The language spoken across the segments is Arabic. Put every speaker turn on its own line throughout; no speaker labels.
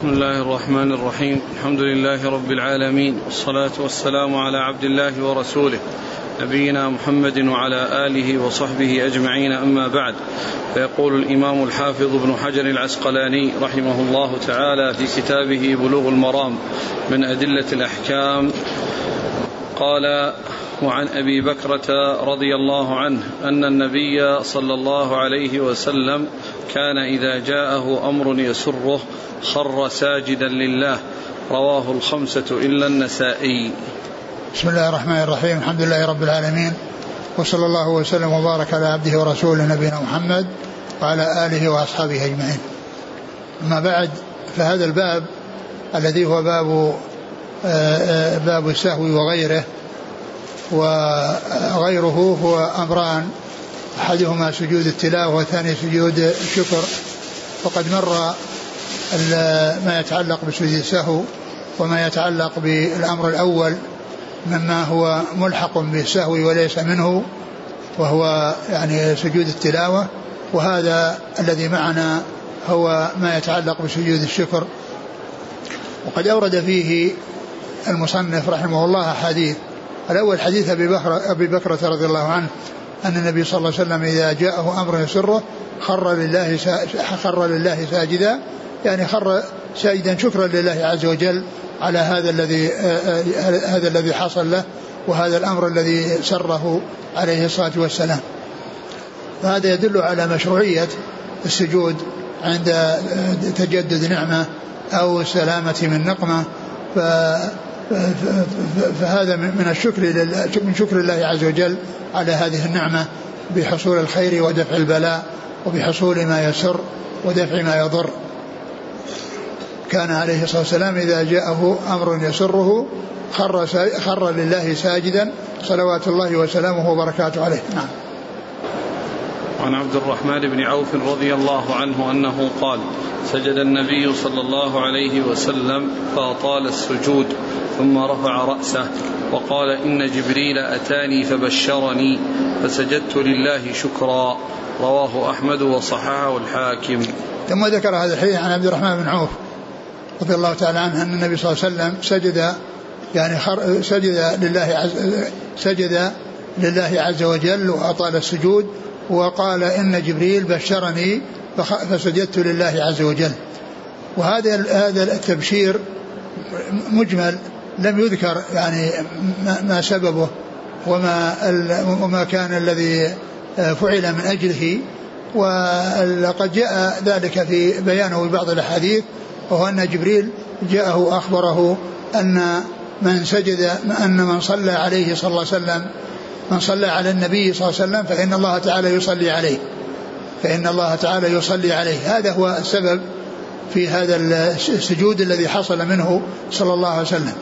بسم الله الرحمن الرحيم. الحمد لله رب العالمين. والصلاة والسلام على عبد الله ورسوله نبينا محمد وعلى آله وصحبه أجمعين. أما بعد فيقول الإمام الحافظ ابن حجر العسقلاني رحمه الله تعالى في كتابه بلوغ المرام من أدلة الأحكام قال وعن أبي بكرة رضي الله عنه أن النبي صلى الله عليه وسلم كان إذا جاءه أمر يسره خر ساجدا لله رواه الخمسة إلا النسائي.
بسم الله الرحمن الرحيم الحمد لله رب العالمين وصلى الله وسلم وبارك على عبده ورسوله نبينا محمد وعلى آله وأصحابه أجمعين. أما بعد فهذا الباب الذي هو باب آه، آه، باب السهو وغيره وغيره هو أمران أحدهما سجود التلاوة والثاني سجود الشكر. وقد مر ما يتعلق بسجود السهو وما يتعلق بالأمر الأول مما هو ملحق بالسهو وليس منه وهو يعني سجود التلاوة. وهذا الذي معنا هو ما يتعلق بسجود الشكر. وقد أورد فيه المصنف رحمه الله أحاديث الأول حديث أبي بكر أبي بكرة رضي الله عنه أن النبي صلى الله عليه وسلم إذا جاءه أمر يسره خر لله خر لله ساجدا يعني خر ساجدا شكرا لله عز وجل على هذا الذي هذا الذي حصل له وهذا الأمر الذي سره عليه الصلاة والسلام. فهذا يدل على مشروعية السجود عند تجدد نعمة أو السلامة من نقمة. ف فهذا من الشكر من شكر الله عز وجل على هذه النعمة بحصول الخير ودفع البلاء وبحصول ما يسر ودفع ما يضر. كان عليه الصلاة والسلام إذا جاءه أمر يسره خر, خر لله ساجدا صلوات الله وسلامه وبركاته عليه. نعم.
عن عبد الرحمن بن عوف رضي الله عنه أنه قال سجد النبي صلى الله عليه وسلم فأطال السجود ثم رفع رأسه وقال إن جبريل أتاني فبشرني فسجدت لله شكرا. رواه أحمد وصححه الحاكم.
ثم ذكر هذا الحديث عن عبد الرحمن بن عوف رضي الله تعالى عنه أن النبي صلى الله عليه وسلم سجد يعني سجد لله عز سجد لله عز وجل وأطال السجود وقال إن جبريل بشرني فسجدت لله عز وجل. وهذا هذا التبشير مجمل لم يذكر يعني ما سببه وما وما كان الذي فعل من أجله. وقد جاء ذلك في بيانه في بعض الأحاديث وهو أن جبريل جاءه اخبره أن من سجد أن من صلى عليه صلى الله عليه وسلم من صلى على النبي صلى الله عليه وسلم فإن الله تعالى يصلي عليه. فإن الله تعالى يصلي عليه. هذا هو السبب في هذا السجود الذي حصل منه صلى الله عليه وسلم.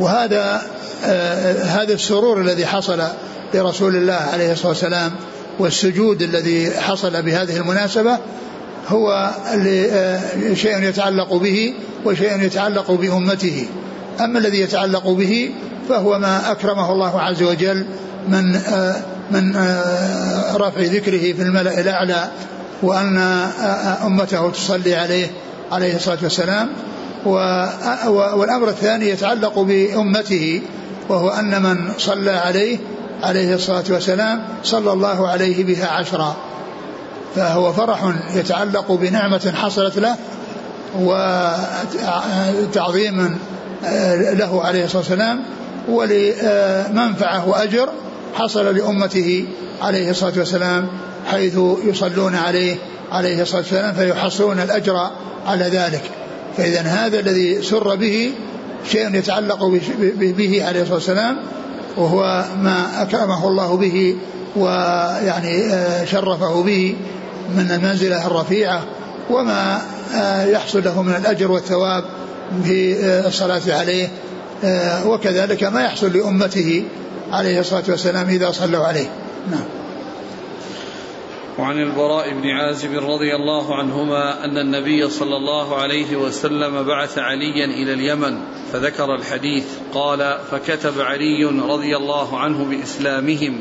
وهذا آه هذا السرور الذي حصل لرسول الله عليه الصلاة والسلام والسجود الذي حصل بهذه المناسبة هو آه شيء يتعلق به وشيء يتعلق بأمته. أما الذي يتعلق به فهو ما أكرمه الله عز وجل من آه، من آه، رفع ذكره في الملأ الأعلى وأن آه، أمته تصلي عليه عليه الصلاة والسلام. والأمر الثاني يتعلق بأمته وهو أن من صلى عليه عليه الصلاة والسلام صلى الله عليه بها عشرا. فهو فرح يتعلق بنعمة حصلت له وتعظيما له عليه الصلاة والسلام ولمنفعة وأجر حصل لأمته عليه الصلاة والسلام حيث يصلون عليه عليه الصلاة والسلام فيحصلون الأجر على ذلك. فإذا هذا الذي سر به شيء يتعلق به عليه الصلاة والسلام وهو ما أكرمه الله به ويعني آه، شرفه به من المنزلة الرفيعة وما آه، يحصل له من الأجر والثواب بالصلاة عليه آه، وكذلك ما يحصل لأمته عليه الصلاة والسلام إذا صلوا عليه. نعم.
وعن البراء بن عازب رضي الله عنهما أن النبي صلى الله عليه وسلم بعث عليا إلى اليمن فذكر الحديث قال فكتب علي رضي الله عنه بإسلامهم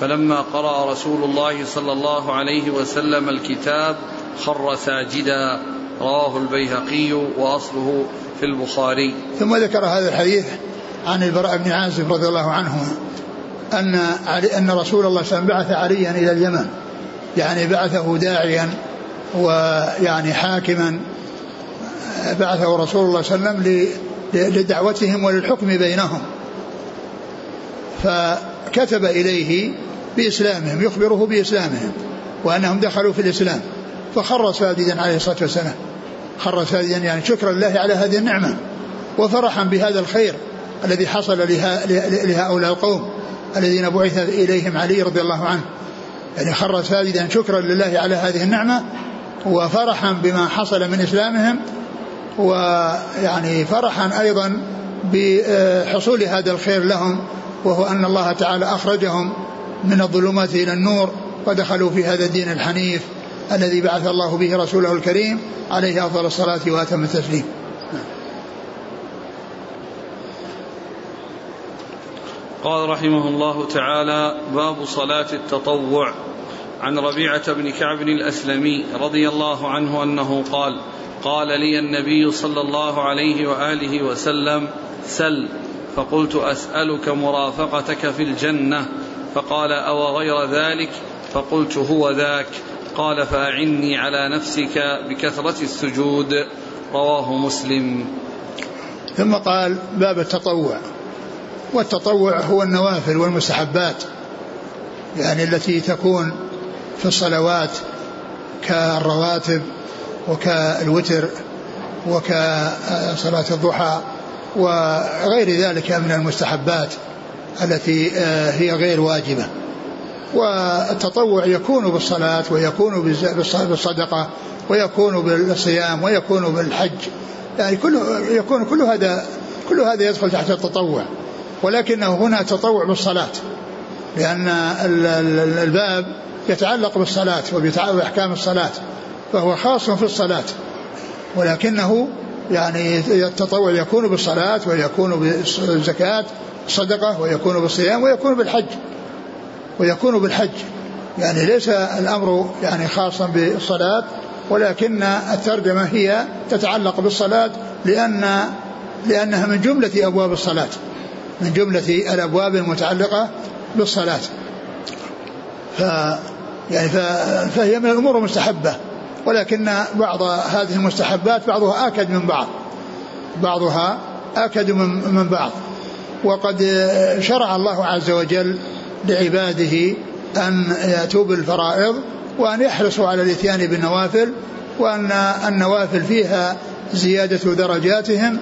فلما قرأ رسول الله صلى الله عليه وسلم الكتاب خر ساجدا. رواه البيهقي وأصله في البخاري.
ثم ذكر هذا الحديث عن البراء بن عازب رضي الله عنه أن علي أن رسول الله صلى الله عليه وسلم بعث عليا إلى اليمن. يعني بعثه داعيا ويعني حاكما. بعثه رسول الله صلى الله عليه وسلم لدعوتهم وللحكم بينهم. فكتب إليه بإسلامهم يخبره بإسلامهم وأنهم دخلوا في الإسلام. فخر ساجدا عليه الصلاة والسلام. خر ساجدا يعني شكرا لله على هذه النعمة وفرحا بهذا الخير الذي حصل لهؤلاء القوم الذين بعث إليهم علي رضي الله عنه. يعني خر ساجدا شكرا لله على هذه النعمة وفرحا بما حصل من إسلامهم ويعني فرحا أيضا بحصول هذا الخير لهم وهو أن الله تعالى أخرجهم من الظلمات إلى النور ودخلوا في هذا الدين الحنيف. الذي بعث الله به رسوله الكريم عليه أفضل الصلاة وأتم التسليم.
قال رحمه الله تعالى باب صلاة التطوع. عن ربيعة بن كعب الأسلمي رضي الله عنه أنه قال قال لي النبي صلى الله عليه وآله وسلم سل. فقلت أسألك مرافقتك في الجنة. فقال أو غير ذلك؟ فقلت هو ذاك. قال فأعني على نفسك بكثرة السجود. رواه مسلم.
ثم قال باب التطوع. والتطوع هو النوافل والمستحبات يعني التي تكون في الصلوات كالرواتب وكالوتر وكصلاة الضحى وغير ذلك من المستحبات التي آه، هي غير واجبة. والتطوع يكون بالصلاة ويكون بالصدقة ويكون بالصيام ويكون بالحج. يعني كل يكون كل هذا كل هذا يدخل تحت التطوع. ولكنه هنا تطوع بالصلاة. لأن الباب يتعلق بالصلاة وبيتعلق بأحكام الصلاة فهو خاص في الصلاة. ولكنه يعني التطوع يكون بالصلاة ويكون بالزكاة الصدقة ويكون بالصيام ويكون بالحج. ويكون بالحج. يعني ليس الأمر يعني خاصا بالصلاة ولكن الترجمة هي تتعلق بالصلاة لأن لأنها من جملة أبواب الصلاة من جملة الأبواب المتعلقة بالصلاة. ف يعني فهي من الأمور المستحبة ولكن بعض هذه المستحبات بعضها آكد من بعض. بعضها آكد من بعض. وقد شرع الله عز وجل لعباده أن يأتوا بالفرائض وأن يحرصوا على الإتيان بالنوافل وأن النوافل فيها زيادة درجاتهم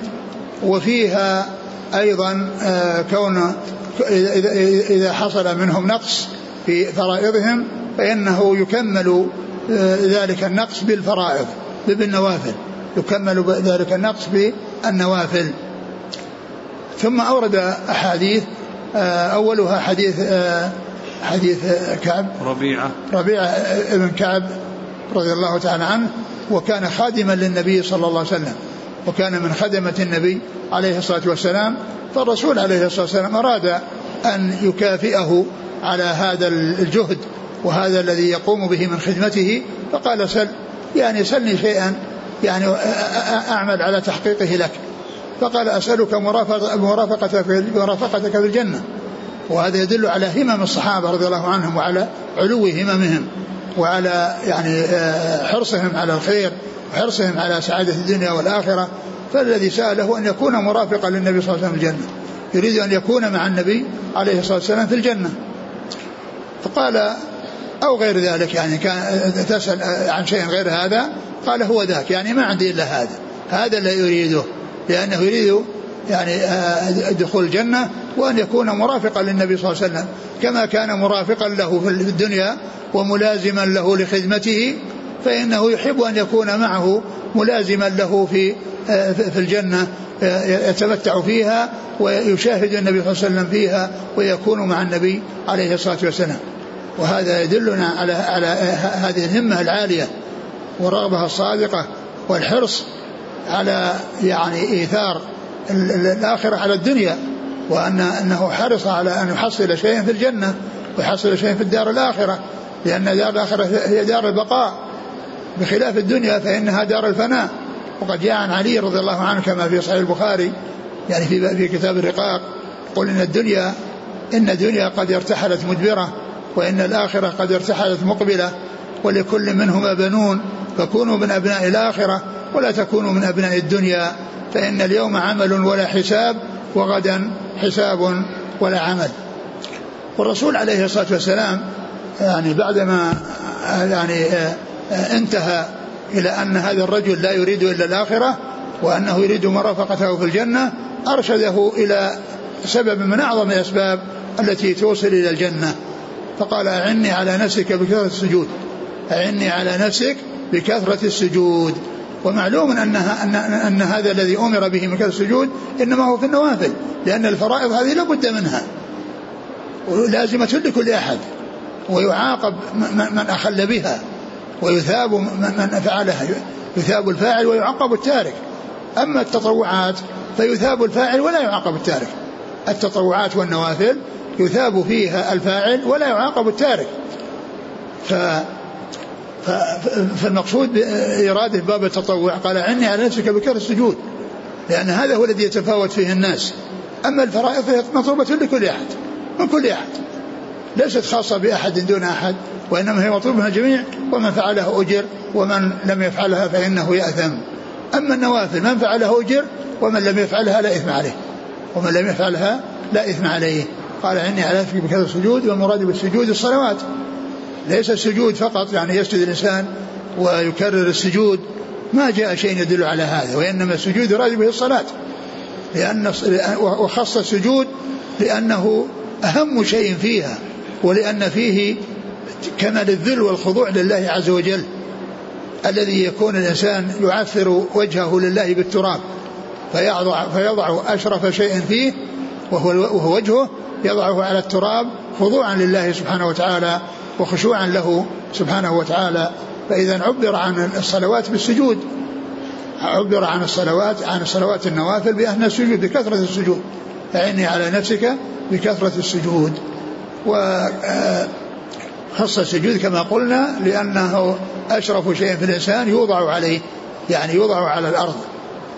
وفيها أيضا آه، كون إذا حصل منهم نقص في فرائضهم فإنه يكمل آه، ذلك النقص بالفرائض بالنوافل يكمل ذلك النقص بالنوافل. ثم أورد أحاديث أولها حديث حديث كعب.
ربيعة.
ربيعة ابن كعب رضي الله تعالى عنه وكان خادما للنبي صلى الله عليه وسلم وكان من خدمة النبي عليه الصلاة والسلام فالرسول عليه الصلاة والسلام أراد أن يكافئه على هذا الجهد وهذا الذي يقوم به من خدمته فقال سل يعني سلني شيئا يعني أعمل على تحقيقه لك. فقال أسألك مرافقتك في مرافقتك في الجنة. وهذا يدل على همم الصحابة رضي الله عنهم وعلى علو هممهم وعلى يعني آه، حرصهم على الخير وحرصهم على سعادة الدنيا والآخرة. فالذي سأله أن يكون مرافقا للنبي صلى الله عليه وسلم في الجنة. يريد أن يكون مع النبي عليه الصلاة والسلام في الجنة. فقال أو غير ذلك يعني كان تسأل عن شيء غير هذا؟ قال هو ذاك يعني ما عندي إلا هذا. هذا اللي يريده. لأنه يريد يعني آه، دخول الجنة وأن يكون مرافقا للنبي صلى الله عليه وسلم كما كان مرافقا له في الدنيا وملازما له لخدمته فإنه يحب أن يكون معه ملازما له في آه، في الجنة آه، يتمتع فيها ويشاهد النبي صلى الله عليه وسلم فيها ويكون مع النبي عليه الصلاة والسلام. وهذا يدلنا على على هذه الهمة العالية والرغبة الصادقة والحرص على يعني إيثار الآخرة على الدنيا وأن أنه حرص على أن يحصل شيئا في الجنة ويحصل شيئا في الدار الآخرة لأن دار الآخرة هي دار البقاء. بخلاف الدنيا فإنها دار الفناء. وقد جاء عن علي رضي الله عنه كما في صحيح البخاري يعني في في كتاب الرقاق قل إن الدنيا إن الدنيا قد ارتحلت مدبرة وإن الآخرة قد ارتحلت مقبلة ولكل منهما بنون فكونوا من أبناء الآخرة ولا تكونوا من أبناء الدنيا فإن اليوم عمل ولا حساب وغدا حساب ولا عمل. والرسول عليه الصلاة والسلام يعني بعدما يعني انتهى إلى أن هذا الرجل لا يريد إلا الآخرة وأنه يريد مرافقته في الجنة أرشده إلى سبب من أعظم الأسباب التي توصل إلى الجنة. فقال أعني على نفسك بكثرة السجود. أعني على نفسك بكثرة السجود. ومعلوم أنها أن, أن هذا الذي أمر به من كثرة السجود إنما هو في النوافل لأن الفرائض هذه لا بد منها. ولازمة لكل أحد. ويعاقب من أخل بها ويثاب من فعلها يثاب الفاعل ويعاقب التارك. أما التطوعات فيثاب الفاعل ولا يعاقب التارك. التطوعات والنوافل يثاب فيها الفاعل ولا يعاقب التارك. ف فالمقصود إرادة باب التطوع. قال عني على نفسك بكر السجود. لأن هذا هو الذي يتفاوت فيه الناس. أما الفرائض فهي مطلوبة لكل أحد من كل أحد. ليست خاصة بأحد دون أحد وإنما هي مطلوبة من الجميع ومن فعلها أجر ومن لم يفعلها فإنه يأثم. أما النوافل من فعلها أجر ومن لم يفعلها لا إثم عليه. ومن لم يفعلها لا إثم عليه. قال إني على بكذا السجود والمراد بالسجود الصلوات. ليس السجود فقط يعني يسجد الإنسان ويكرر السجود. ما جاء شيء يدل على هذا وإنما السجود يراد به الصلاة. لأن وخص السجود لأنه أهم شيء فيها ولأن فيه كمال الذل والخضوع لله عز وجل الذي يكون الإنسان يعثر وجهه لله بالتراب فيضع, فيضع أشرف شيء فيه وهو, وهو وجهه يضعه على التراب خضوعا لله سبحانه وتعالى. وخشوعا له سبحانه وتعالى. فإذا عبر عن الصلوات بالسجود عبر عن الصلوات عن الصلوات النوافل بأن السجود بكثرة السجود. فعني على نفسك بكثرة السجود. وخص السجود كما قلنا لأنه أشرف شيء في الإنسان يوضع عليه يعني يوضع على الأرض.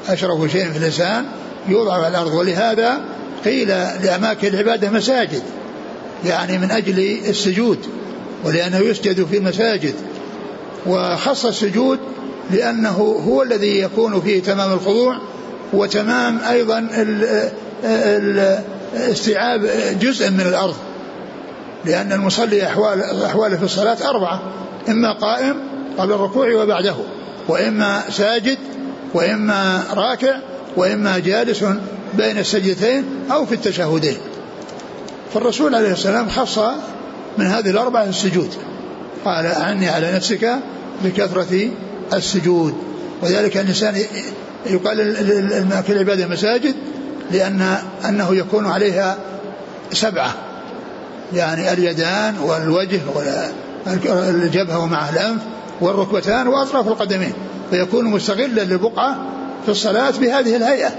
أشرف شيء في الإنسان يوضع على الأرض. ولهذا قيل لأماكن العبادة مساجد يعني من أجل السجود. ولأنه يسجد في المساجد وخص السجود لأنه هو الذي يكون فيه تمام الخضوع وتمام أيضا استيعاب جزء من الأرض. لأن المصلي أحوال أحواله في الصلاة أربعة إما قائم قبل الركوع وبعده وإما ساجد وإما راكع وإما جالس بين السجدتين أو في التشهدين. فالرسول عليه السلام خص من هذه الأربعة السجود. قال أعني على نفسك بكثرة السجود. وذلك الإنسان يقال في العبادة مساجد لأن أنه يكون عليها سبعة. يعني اليدان والوجه والجبهة ومعه الأنف والركبتان وأطراف القدمين. فيكون مستغلا للبقعة في الصلاة بهذه الهيئة.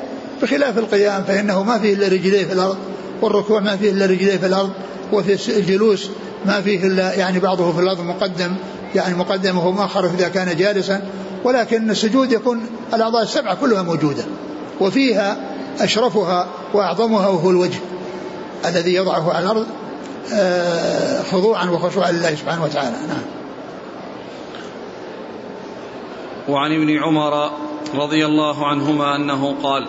بخلاف القيام فإنه ما فيه إلا رجليه في الأرض. والركوع ما فيه إلا رجليه في الأرض وفي الجلوس ما فيه إلا يعني بعضه في الأرض مقدم يعني مقدمه مؤخر إذا كان جالسا ولكن السجود يكون الأعضاء السبعة كلها موجودة وفيها أشرفها وأعظمها وهو الوجه الذي يضعه على الأرض آه، خضوعا وخشوعا لله سبحانه وتعالى. نعم.
وعن ابن عمر رضي الله عنهما أنه قال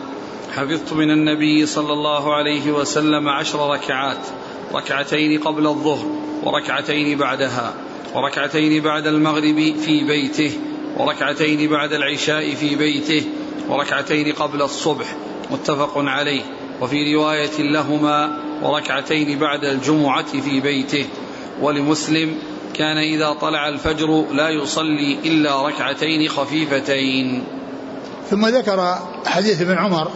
حفظت من النبي صلى الله عليه وسلم عشر ركعات ركعتين قبل الظهر وركعتين بعدها وركعتين بعد المغرب في بيته وركعتين بعد العشاء في بيته وركعتين قبل الصبح متفق عليه. وفي رواية لهما وركعتين بعد الجمعة في بيته. ولمسلم كان إذا طلع الفجر لا يصلي إلا ركعتين خفيفتين.
ثم ذكر حديث ابن عمر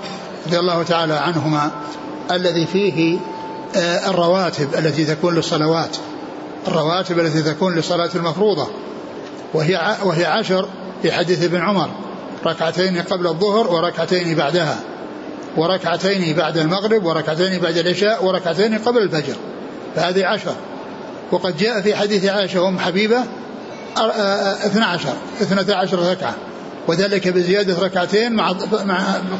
رضي الله تعالى عنهما الذي فيه آه، الرواتب التي تكون للصلوات الرواتب التي تكون للصلاة المفروضة وهي وهي عشر في حديث ابن عمر ركعتين قبل الظهر وركعتين بعدها وركعتين بعد المغرب وركعتين بعد العشاء وركعتين قبل الفجر فهذه عشر. وقد جاء في حديث عائشة أم حبيبة 12 12 ركعة وذلك بزيادة ركعتين مع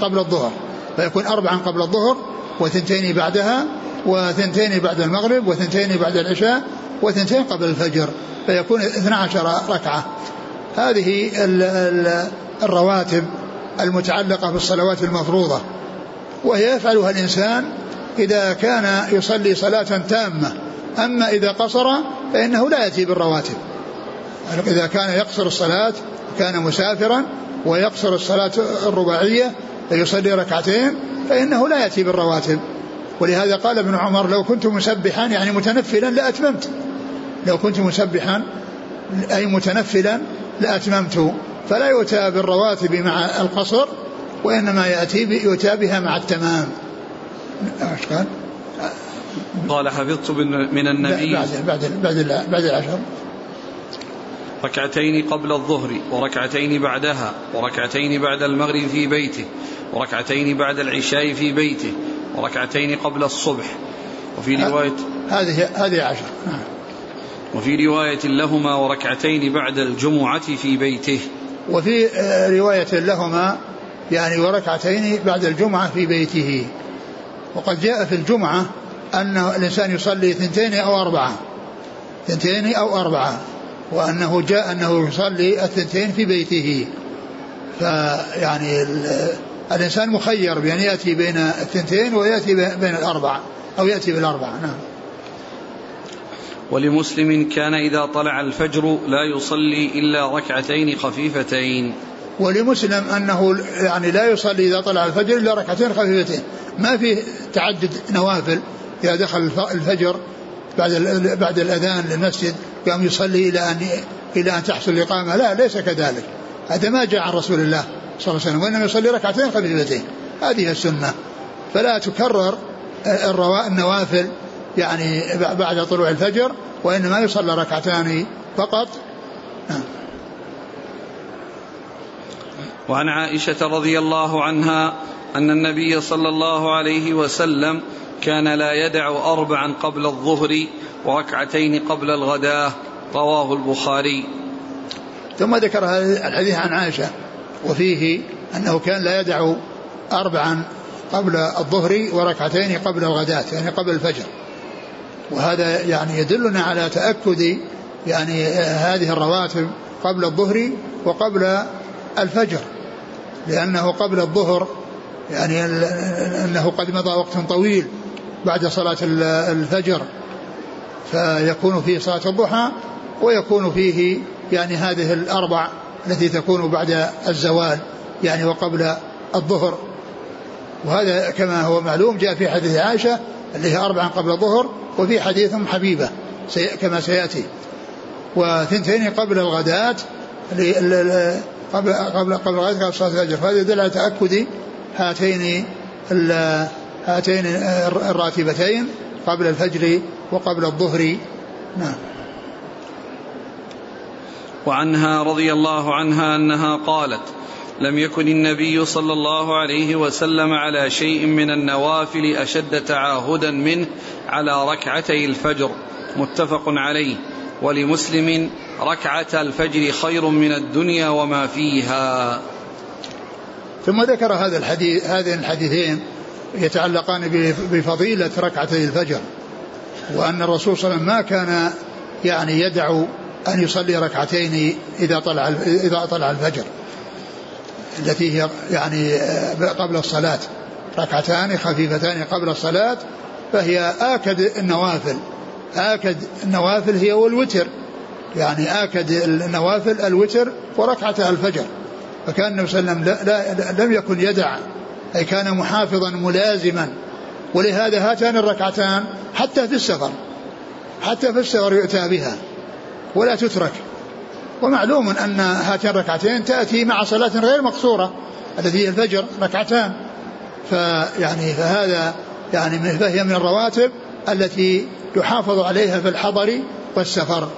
قبل الظهر. فيكون أربعا قبل الظهر وثنتين بعدها وثنتين بعد المغرب وثنتين بعد العشاء وثنتين قبل الفجر فيكون 12 ركعة. هذه الرواتب المتعلقة بالصلوات المفروضة وهي يفعلها الإنسان إذا كان يصلي صلاة تامة. أما إذا قصر فإنه لا يأتي بالرواتب. إذا كان يقصر الصلاة كان مسافرا ويقصر الصلاة الرباعية فيصلي ركعتين فإنه لا يأتي بالرواتب. ولهذا قال ابن عمر لو كنت مسبحا يعني متنفلا لأتممت. لو كنت مسبحا أي متنفلا لأتممت. فلا يؤتى بالرواتب مع القصر وإنما يأتي يؤتى بها مع التمام.
إيش قال؟ قال حفظت من النبي.
بعد بعد بعد بعد العشر.
ركعتين قبل الظهر وركعتين بعدها وركعتين بعد المغرب في بيته. وركعتين بعد العشاء في بيته وركعتين قبل الصبح. وفي رواية
هذه هذه عشر. نعم
وفي رواية لهما وركعتين بعد الجمعة في بيته.
وفي آه، رواية لهما يعني وركعتين بعد الجمعة في بيته. وقد جاء في الجمعة أن الإنسان يصلي ثنتين أو أربعة. ثنتين أو أربعة. وأنه جاء أنه يصلي الثنتين في بيته. فيعني الإنسان مخير بأن يأتي بين الثنتين ويأتي بين الأربعة أو يأتي بالأربعة نعم.
ولمسلم كان إذا طلع الفجر لا يصلي إلا ركعتين خفيفتين.
ولمسلم أنه يعني لا يصلي إذا طلع الفجر إلا ركعتين خفيفتين. ما في تعدد نوافل إذا دخل الفجر بعد بعد الأذان للمسجد قام يصلي إلى أن إلى أن تحصل الإقامة. لا ليس كذلك. هذا ما جاء عن رسول الله. صلى الله عليه وسلم وإنما يصلي ركعتين خفيفتين هذه السنة. فلا تكرر النوافل يعني بعد طلوع الفجر وإنما يصلى ركعتان فقط. نعم.
وعن عائشة رضي الله عنها أن النبي صلى الله عليه وسلم كان لا يدع أربعا قبل الظهر وركعتين قبل الغداة. رواه البخاري.
ثم ذكر الحديث عن عائشة. وفيه أنه كان لا يدع أربعا قبل الظهر وركعتين قبل الغداة يعني قبل الفجر. وهذا يعني يدلنا على تأكد يعني هذه الرواتب قبل الظهر وقبل الفجر لأنه قبل الظهر يعني أنه قد مضى وقت طويل بعد صلاة الفجر فيكون فيه صلاة الضحى ويكون فيه يعني هذه الأربع التي تكون بعد الزوال يعني وقبل الظهر. وهذا كما هو معلوم جاء في حديث عائشة اللي هي أربعا قبل الظهر وفي حديث حبيبة كما سيأتي. وثنتين قبل الغداة قبل قبل قبل الغداة قبل صلاة الفجر. فهذا يدل على تأكد هاتين هاتين الراتبتين قبل الفجر وقبل الظهر. نعم.
وعنها رضي الله عنها أنها قالت لم يكن النبي صلى الله عليه وسلم على شيء من النوافل أشد تعاهدا منه على ركعتي الفجر متفق عليه. ولمسلم ركعة الفجر خير من الدنيا وما فيها.
ثم ذكر هذا الحديث هذين الحديثين يتعلقان بفضيلة ركعتي الفجر وأن الرسول صلى الله عليه وسلم ما كان يعني يدع أن يصلي ركعتين إذا طلع إذا طلع الفجر التي هي يعني قبل الصلاة. ركعتان خفيفتان قبل الصلاة فهي آكد النوافل. آكد النوافل هي والوتر. يعني آكد النوافل الوتر وركعة الفجر. فكان النبي صلى الله عليه وسلم لم يكن يدع أي كان محافظا ملازما. ولهذا هاتان الركعتان حتى في السفر حتى في السفر يؤتى بها. ولا تترك. ومعلوم أن هاتين الركعتين تأتي مع صلاة غير مقصورة التي هي الفجر ركعتان. فيعني فهذا يعني فهي من الرواتب التي يحافظ عليها في الحضر والسفر.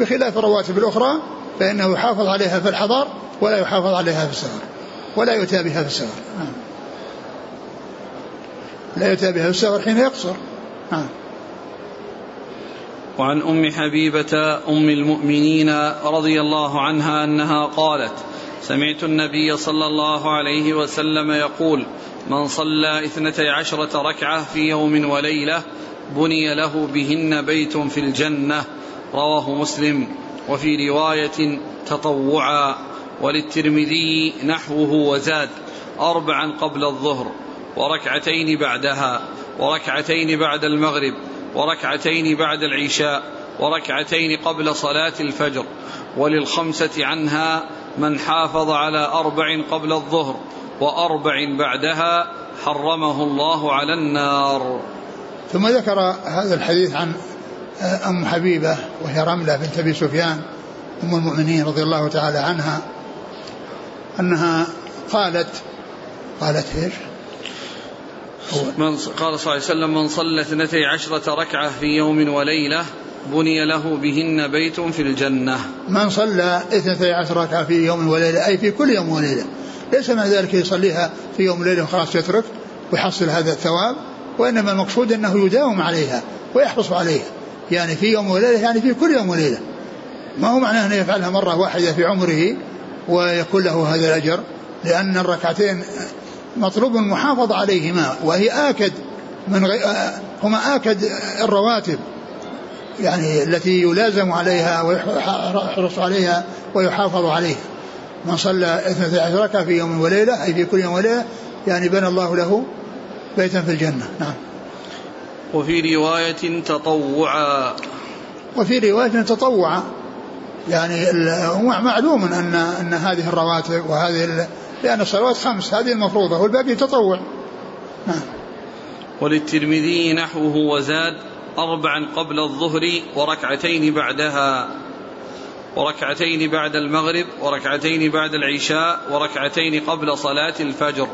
بخلاف الرواتب الأخرى فإنه يحافظ عليها في الحضر ولا يحافظ عليها في السفر ولا يؤتى بها في السفر. لا يؤتى بها في السفر حين يقصر. نعم
وعن أم حبيبة أم المؤمنين رضي الله عنها أنها قالت سمعت النبي صلى الله عليه وسلم يقول من صلى اثنتي عشرة ركعة في يوم وليلة بني له بهن بيت في الجنة رواه مسلم. وفي رواية تطوعا وللترمذي نحوه وزاد أربعا قبل الظهر وركعتين بعدها وركعتين بعد المغرب وركعتين بعد العشاء وركعتين قبل صلاة الفجر وللخمسة عنها من حافظ على أربع قبل الظهر وأربع بعدها حرمه الله على النار
ثم ذكر هذا الحديث عن أم حبيبة وهي رملة بنت أبي سفيان أم المؤمنين رضي الله تعالى عنها أنها قالت قالت إيش؟
من قال صلى الله عليه وسلم من صلى اثنتي عشرة ركعة في يوم وليلة بني له بهن بيت في الجنة.
من صلى اثنتي عشرة ركعة في يوم وليلة أي في كل يوم وليلة. ليس معنى ذلك يصليها في يوم وليلة وخلاص يترك ويحصل هذا الثواب وإنما المقصود أنه يداوم عليها ويحرص عليها. يعني في يوم وليلة يعني في كل يوم وليلة. ما هو معناه أنه يفعلها مرة واحدة في عمره ويكون له هذا الأجر؟ لأن الركعتين مطلوب المحافظة عليهما وهي آكد من غي... هما آكد الرواتب يعني التي يلازم عليها ويحرص عليها ويحافظ عليها. من صلى اثنتي عشر ركعة في يوم وليلة أي في كل يوم وليلة يعني بنى الله له بيتا في الجنة. نعم.
وفي رواية تطوعا.
وفي رواية تطوعا يعني معلوم أن أن هذه الرواتب وهذه لأن الصلوات خمس هذه المفروضة والباقي تطوع نعم
وللترمذي نحوه وزاد أربعا قبل الظهر وركعتين بعدها وركعتين بعد المغرب وركعتين بعد العشاء وركعتين قبل صلاة الفجر.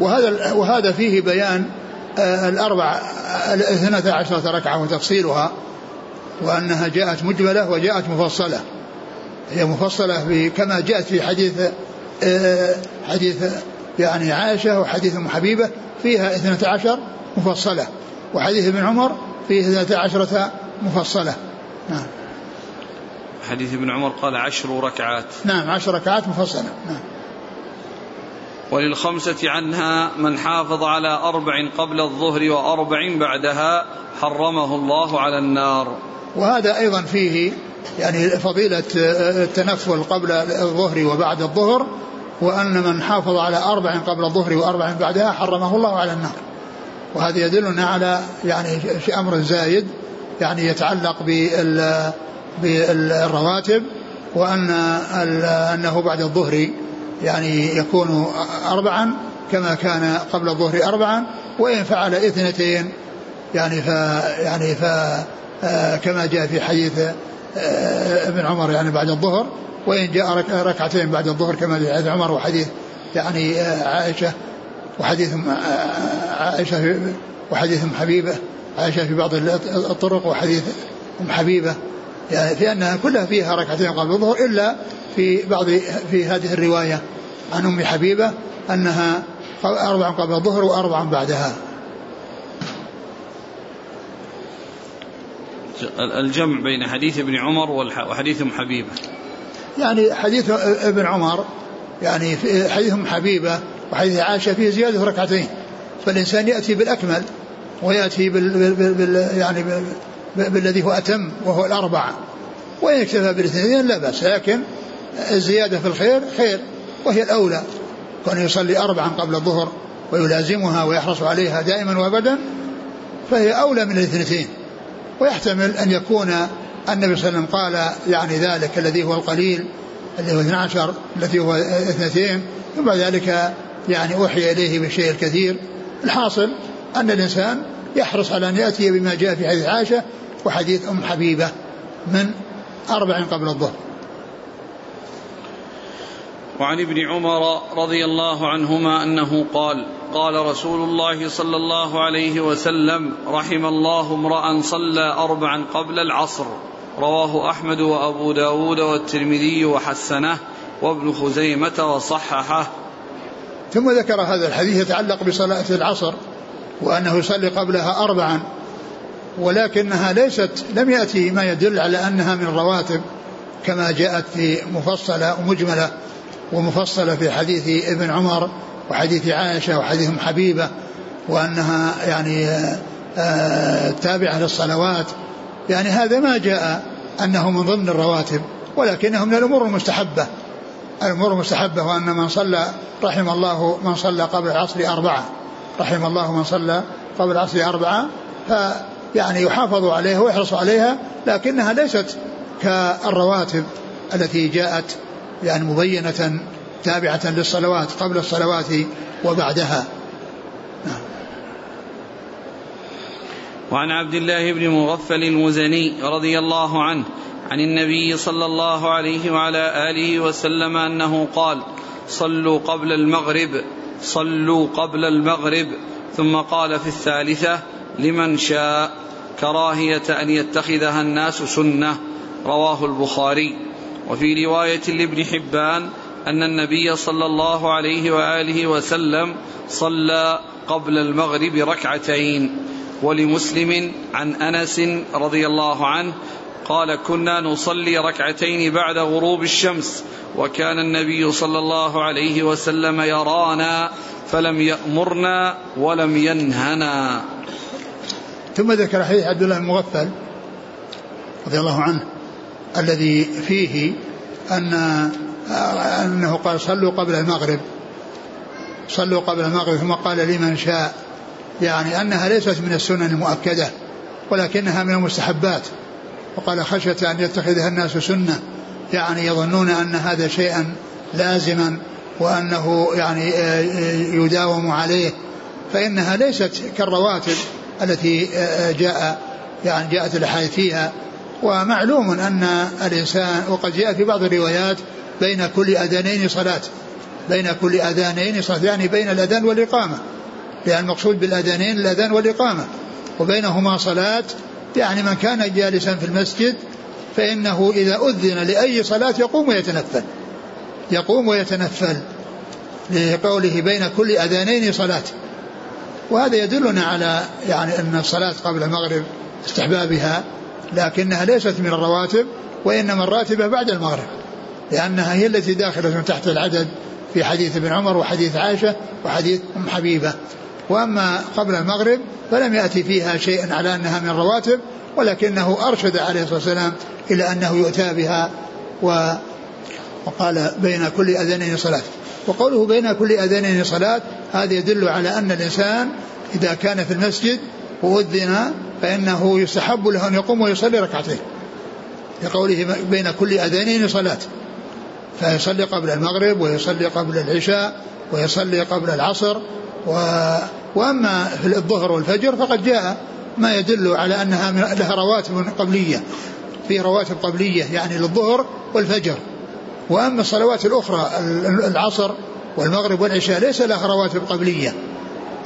وهذا وهذا فيه بيان آه، الأربع الاثنتا عشرة ركعة وتفصيلها وأنها جاءت مجملة وجاءت مفصلة. هي مفصلة كما جاءت في حديث آه، حديث يعني عائشة وحديث أم حبيبة فيها اثنتا عشر مفصلة وحديث ابن عمر فيه اثنتا عشرة مفصلة. نعم.
حديث ابن عمر قال عشر ركعات.
نعم عشر ركعات مفصلة. نعم.
وللخمسة عنها من حافظ على أربع قبل الظهر وأربع بعدها حرمه الله على النار.
وهذا أيضا فيه يعني فضيلة التنفل قبل الظهر وبعد الظهر وأن من حافظ على أربع قبل الظهر وأربع بعدها حرمه الله على النار وهذا يدلنا على يعني في أمر زايد يعني يتعلق بال بالرواتب وأن أنه بعد الظهر يعني يكون أربعا كما كان قبل الظهر أربعا وإن فعل اثنتين يعني ف يعني ف آه، كما جاء في حديث آه، ابن عمر يعني بعد الظهر وإن جاء ركعتين بعد الظهر كما في حديث عمر وحديث يعني آه، عائشة وحديث عائشة وحديث أم حبيبة عائشة في بعض الطرق وحديث أم حبيبة. يعني في أنها كلها فيها ركعتين قبل الظهر إلا في بعض في هذه الرواية عن أم حبيبة أنها أربع قبل الظهر وأربع بعدها.
الجمع بين حديث ابن عمر وحديث أم حبيبة.
يعني حديث ابن عمر يعني حديث أم حبيبة وحديث عائشة فيه زيادة ركعتين. فالإنسان يأتي بالأكمل ويأتي بال, بال, بال يعني بالذي هو أتم وهو الاربعه وإن اكتفى بالاثنين لا بأس لكن الزيادة في الخير خير وهي الأولى. كون يصلي اربعا قبل الظهر ويلازمها ويحرص عليها دائما وابدا فهي أولى من الاثنتين. ويحتمل أن يكون النبي صلى الله عليه وسلم قال يعني ذلك الذي هو القليل الذي هو 12 الذي هو اثنتين ثم ذلك يعني أوحي إليه بالشيء الكثير. الحاصل أن الإنسان يحرص على أن يأتي بما جاء في حديث عائشة وحديث أم حبيبة من أربع قبل الظهر.
وعن ابن عمر رضي الله عنهما أنه قال قال رسول الله صلى الله عليه وسلم رحم الله امرأ صلى اربعا قبل العصر. رواه أحمد وأبو داود والترمذي وحسنه وابن خزيمة وصححه.
ثم ذكر هذا الحديث يتعلق بصلاة العصر وأنه يصلي قبلها اربعا ولكنها ليست لم يأتي ما يدل على أنها من الرواتب كما جاءت في مفصلة ومجملة. ومفصلة في حديث ابن عمر وحديث عائشة وحديث أم حبيبة وأنها يعني آه، تابعة للصلوات. يعني هذا ما جاء أنه من ضمن الرواتب ولكنه من الأمور المستحبة. الأمور المستحبة وأن من صلى رحم الله من صلى قبل العصر أربعة. رحم الله من صلى قبل العصر أربعة فيعني يحافظ عليها ويحرص عليها لكنها ليست كالرواتب التي جاءت يعني مبينة تابعة للصلوات قبل الصلوات وبعدها. نعم.
وعن عبد الله بن مغفل المزني رضي الله عنه عن النبي صلى الله عليه وعلى آله وسلم أنه قال صلوا قبل المغرب صلوا قبل المغرب. ثم قال في الثالثة لمن شاء. كراهية أن يتخذها الناس سنة. رواه البخاري. وفي رواية لابن حبان أن النبي صلى الله عليه وآله وسلم صلى قبل المغرب ركعتين. ولمسلم عن أنس رضي الله عنه قال كنا نصلي ركعتين بعد غروب الشمس وكان النبي صلى الله عليه وسلم يرانا فلم يأمرنا ولم ينهنا.
ثم ذكر حديث عبد الله المغفل رضي الله عنه. الذي فيه ان أنه قال صلوا قبل المغرب. صلوا قبل المغرب ثم قال لمن شاء. يعني أنها ليست من السنن المؤكدة ولكنها من المستحبات. وقال خشية أن يتخذها الناس سنة. يعني يظنون أن هذا شيئا لازما وأنه يعني آه، يداوم عليه. فإنها ليست كالرواتب التي آه، جاء يعني جاءت الأحاديث فيها. ومعلوم أن الإنسان وقد جاء في بعض الروايات بين كل أذانين صلاة بين كل أذانين صلاة يعني بين الأذان والإقامة لأن المقصود بالأذانين الأذان والإقامة وبينهما صلاة يعني من كان جالسا في المسجد فإنه إذا أذن لأي صلاة يقوم ويتنفل يقوم ويتنفل لقوله بين كل أذانين صلاة. وهذا يدلنا على يعني أن الصلاة قبل المغرب استحبابها لكنها ليست من الرواتب وإنما الراتبة بعد المغرب لأنها هي التي داخلة تحت العدد في حديث ابن عمر وحديث عائشة وحديث أم حبيبة. وأما قبل المغرب فلم يأتي فيها شيء على أنها من الرواتب ولكنه أرشد عليه الصلاة والسلام إلى أنه يؤتى بها و وقال بين كل أذانين صلاة. وقوله بين كل أذانين صلاة هذا يدل على أن الإنسان إذا كان في المسجد وأذن فإنه يستحب له أن يقوم ويصلي ركعتين. لقوله بين كل أذانين صلاة. فيصلي قبل المغرب ويصلي قبل العشاء ويصلي قبل العصر و وأما في الظهر والفجر فقد جاء ما يدل على أنها لها رواتب قبلية. في رواتب قبلية يعني للظهر والفجر. وأما الصلوات الأخرى العصر والمغرب والعشاء ليس لها رواتب قبلية.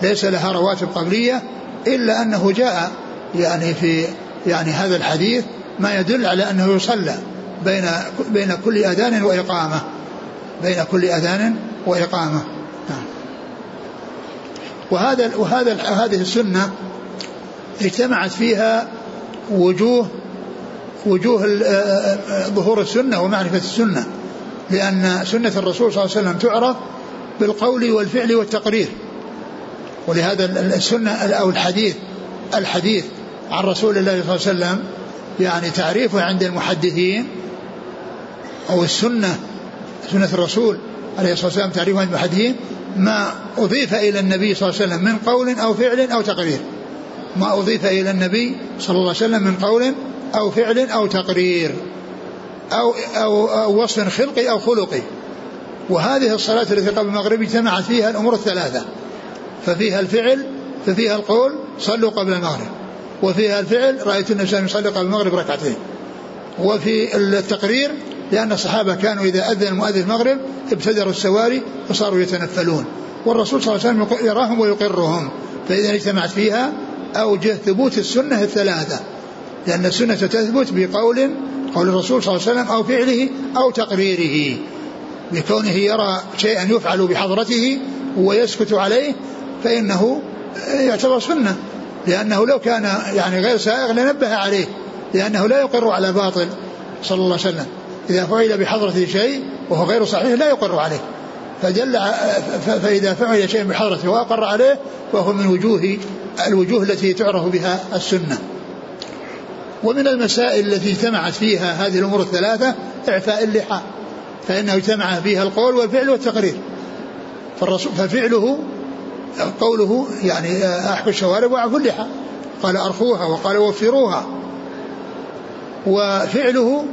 ليس لها رواتب قبلية إلا أنه جاء يعني في يعني هذا الحديث ما يدل على أنه يصلى بين بين كل أذان وإقامة. بين كل أذان وإقامة. نعم. وهذا وهذا هذه السنة اجتمعت فيها وجوه وجوه ظهور السنة ومعرفة السنة. لأن سنة الرسول صلى الله عليه وسلم تعرف بالقول والفعل والتقرير. ولهذا السنة أو الحديث الحديث عن رسول الله صلى الله عليه وسلم يعني تعريفه عند المحدثين أو السنة سنة الرسول عليه الصلاة والسلام تعريفه عند المحدثين ما أضيف إلى النبي صلى الله عليه وسلم من قول أو فعل أو تقرير. ما أضيف إلى النبي صلى الله عليه وسلم من قول أو فعل أو تقرير أو, أو, أو وصف خلقي أو خلقي وهذه الصلاة التي قبل المغرب اجتمعت فيها الأمور الثلاثة ففيها الفعل ففيها القول صلوا قبل المغرب. وفيها الفعل رأيت النبي صلى الله يصلي قبل المغرب ركعتين. وفي التقرير لأن الصحابة كانوا إذا أذن المؤذن المغرب ابتدروا السواري وصاروا يتنفلون. والرسول صلى الله عليه وسلم يراهم ويقرهم. فإذا اجتمعت فيها أوجه ثبوت السنة الثلاثة. لأن السنة تثبت بقول قول الرسول صلى الله عليه وسلم أو فعله أو تقريره. بكونه يرى شيئا يفعل بحضرته ويسكت عليه فإنه يعتبر سنة. لأنه لو كان يعني غير سائغ لنبه عليه لأنه لا يقر على باطل صلى الله عليه وسلم. إذا فعل بحضرته شيء وهو غير صحيح لا يقر عليه. فدل فإذا فعل شيء بحضرته وأقر عليه فهو من وجوه الوجوه التي تعرف بها السنة. ومن المسائل التي اجتمعت فيها هذه الأمور الثلاثة إعفاء اللحى فإنه اجتمع فيها القول والفعل والتقرير. فالرسول ففعله قوله يعني أحكوا الشوارب وأعفوا اللحى قال أرخوها وقال وفروها. وفعله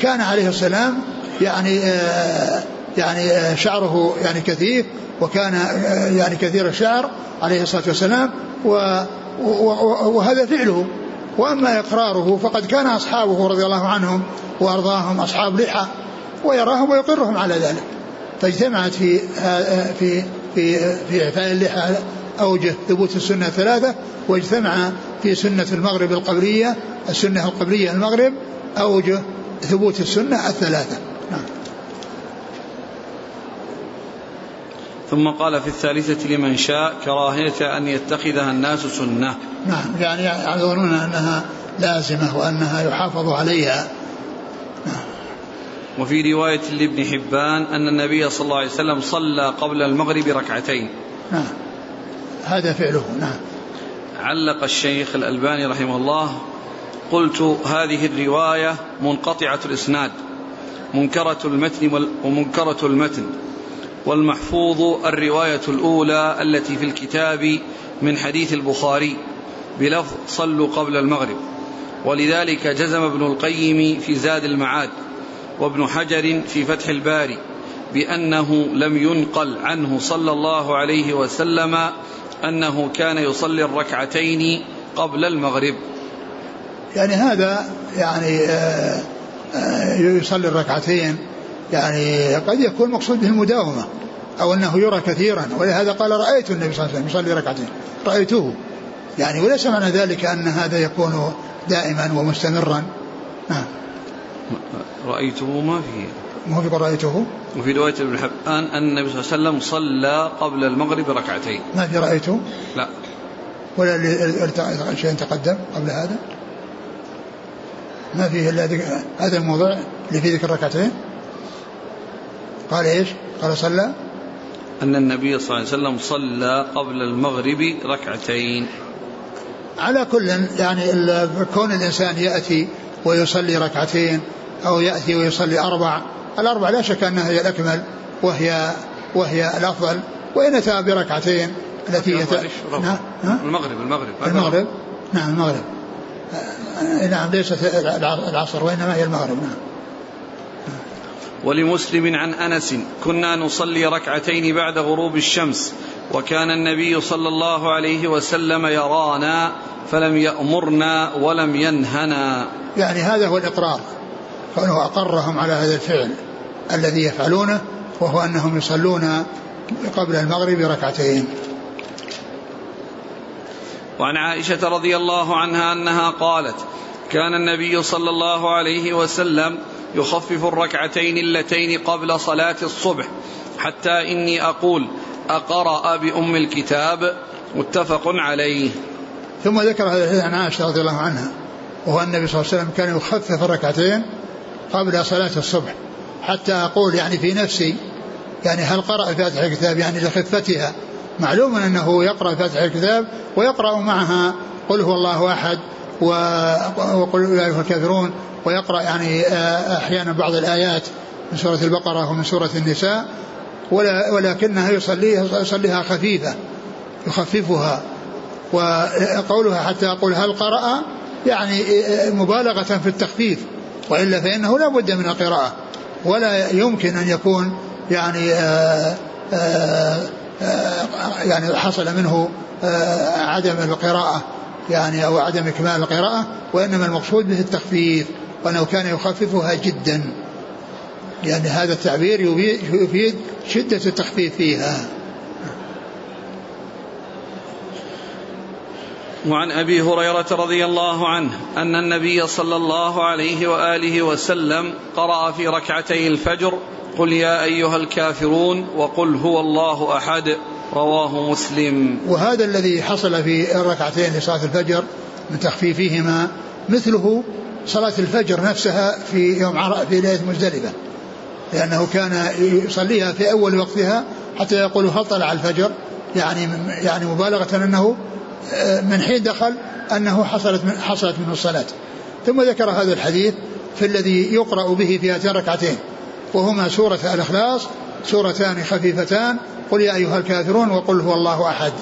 كان عليه السلام يعني آه يعني آه شعره يعني كثيف وكان آه يعني كثير الشعر عليه الصلاة والسلام. وهذا فعله. وأما إقراره فقد كان أصحابه رضي الله عنهم وأرضاهم أصحاب لحى ويراهم ويقرهم على ذلك. فاجتمعت في في في في إعفاء اللحى أوجه ثبوت السنة ثلاثة واجتمع في سنة المغرب القبلية السنة القبلية المغرب أوجه ثبوت السنة الثلاثة. نعم.
ثم قال في الثالثة لمن شاء كراهية أن يتخذها الناس سنة.
نعم يعني يظنون أنها لازمة وأنها يحافظ عليها.
وفي رواية لابن حبان أن النبي صلى الله عليه وسلم صلى قبل المغرب ركعتين.
نعم. هذا فعله. نعم.
علق الشيخ الألباني رحمه الله قلت هذه الرواية منقطعة الإسناد منكرة المتن ومنكرة المتن والمحفوظ الرواية الأولى التي في الكتاب من حديث البخاري بلفظ صلوا قبل المغرب ولذلك جزم ابن القيم في زاد المعاد. وابن حجر في فتح الباري بأنه لم ينقل عنه صلى الله عليه وسلم أنه كان يصلي الركعتين قبل المغرب.
يعني هذا يعني آه، آه، يصلي الركعتين يعني قد يكون مقصود به المداومة أو أنه يرى كثيرا ولهذا قال رأيت النبي صلى الله عليه وسلم يصلي ركعتين. رأيته. يعني وليس معنى ذلك أن هذا يكون دائما ومستمرا. نعم.
رأيته ما فيه.
ما في رأيته؟
وفي رواية ابن حبان أن النبي صلى الله عليه وسلم صلى قبل المغرب ركعتين.
ما في رأيته؟
لا.
ولا شيء تقدم قبل هذا؟ ما فيه إلا هذا الموضوع اللي فيه ذكر ركعتين؟ قال إيش؟ قال صلى.
أن النبي صلى الله عليه وسلم صلى قبل المغرب ركعتين.
على كل يعني كون الإنسان يأتي ويصلي ركعتين أو يأتي ويصلي أربع الأربع لا شك أنها هي الأكمل وهي وهي الأفضل وإن أتى بركعتين التي يت...
نعم المغرب المغرب.
المغرب؟ نعم المغرب. نعم ليست العصر وإنما هي المغرب نعم.
ولمسلم عن أنس كنا نصلي ركعتين بعد غروب الشمس وكان النبي صلى الله عليه وسلم يرانا فلم يأمرنا ولم ينهنا.
يعني هذا هو الإقرار. كونه أقرهم على هذا الفعل الذي يفعلونه وهو أنهم يصلون قبل المغرب ركعتين.
وعن عائشة رضي الله عنها أنها قالت كان النبي صلى الله عليه وسلم يخفف الركعتين اللتين قبل صلاة الصبح حتى إني أقول أقرأ بأم الكتاب؟ متفق عليه.
ثم ذكر هذا الحديث عن عائشة رضي الله عنها وهو النبي صلى الله عليه وسلم كان يخفف الركعتين قبل صلاة الصبح حتى أقول يعني في نفسي يعني هل قرأ فاتح الكتاب؟ يعني لخفتها. معلوم أنه يقرأ فاتح الكتاب ويقرأ معها قل هو الله أحد وقل أولئك الكافرون ويقرأ يعني آه، أحيانا بعض الآيات من سورة البقرة ومن سورة النساء ولكنها يصليها يصليها خفيفة يخففها وقولها حتى أقول هل قرأ؟ يعني آه، مبالغة في التخفيف. وإلا فإنه لا بد من القراءة. ولا يمكن أن يكون يعني آآ آه، آآ يعني حصل منه عدم القراءة يعني أو عدم إكمال القراءة وإنما المقصود به التخفيف وأنه كان يخففها جدا. لأن هذا التعبير يفيد شدة التخفيف فيها.
وعن أبي هريرة رضي الله عنه أن النبي صلى الله عليه وآله وسلم قرأ في ركعتي الفجر قل يا أيها الكافرون وقل هو الله أحد رواه مسلم.
وهذا الذي حصل في الركعتين لصلاه الفجر من تخفيفهما مثله صلاة الفجر نفسها في يوم في ليلة مزدلفه لأنه كان يصليها في أول وقتها حتى يقول هل طلع الفجر؟ يعني يعني مبالغة أنه من حين دخل أنه حصلت من حصلت منه الصلاة. ثم ذكر هذا الحديث في الذي يقرأ به في هاتين الركعتين. وهما سورة الإخلاص سورتان خفيفتان. قل يا أيها الكافرون وقل هو الله أحد.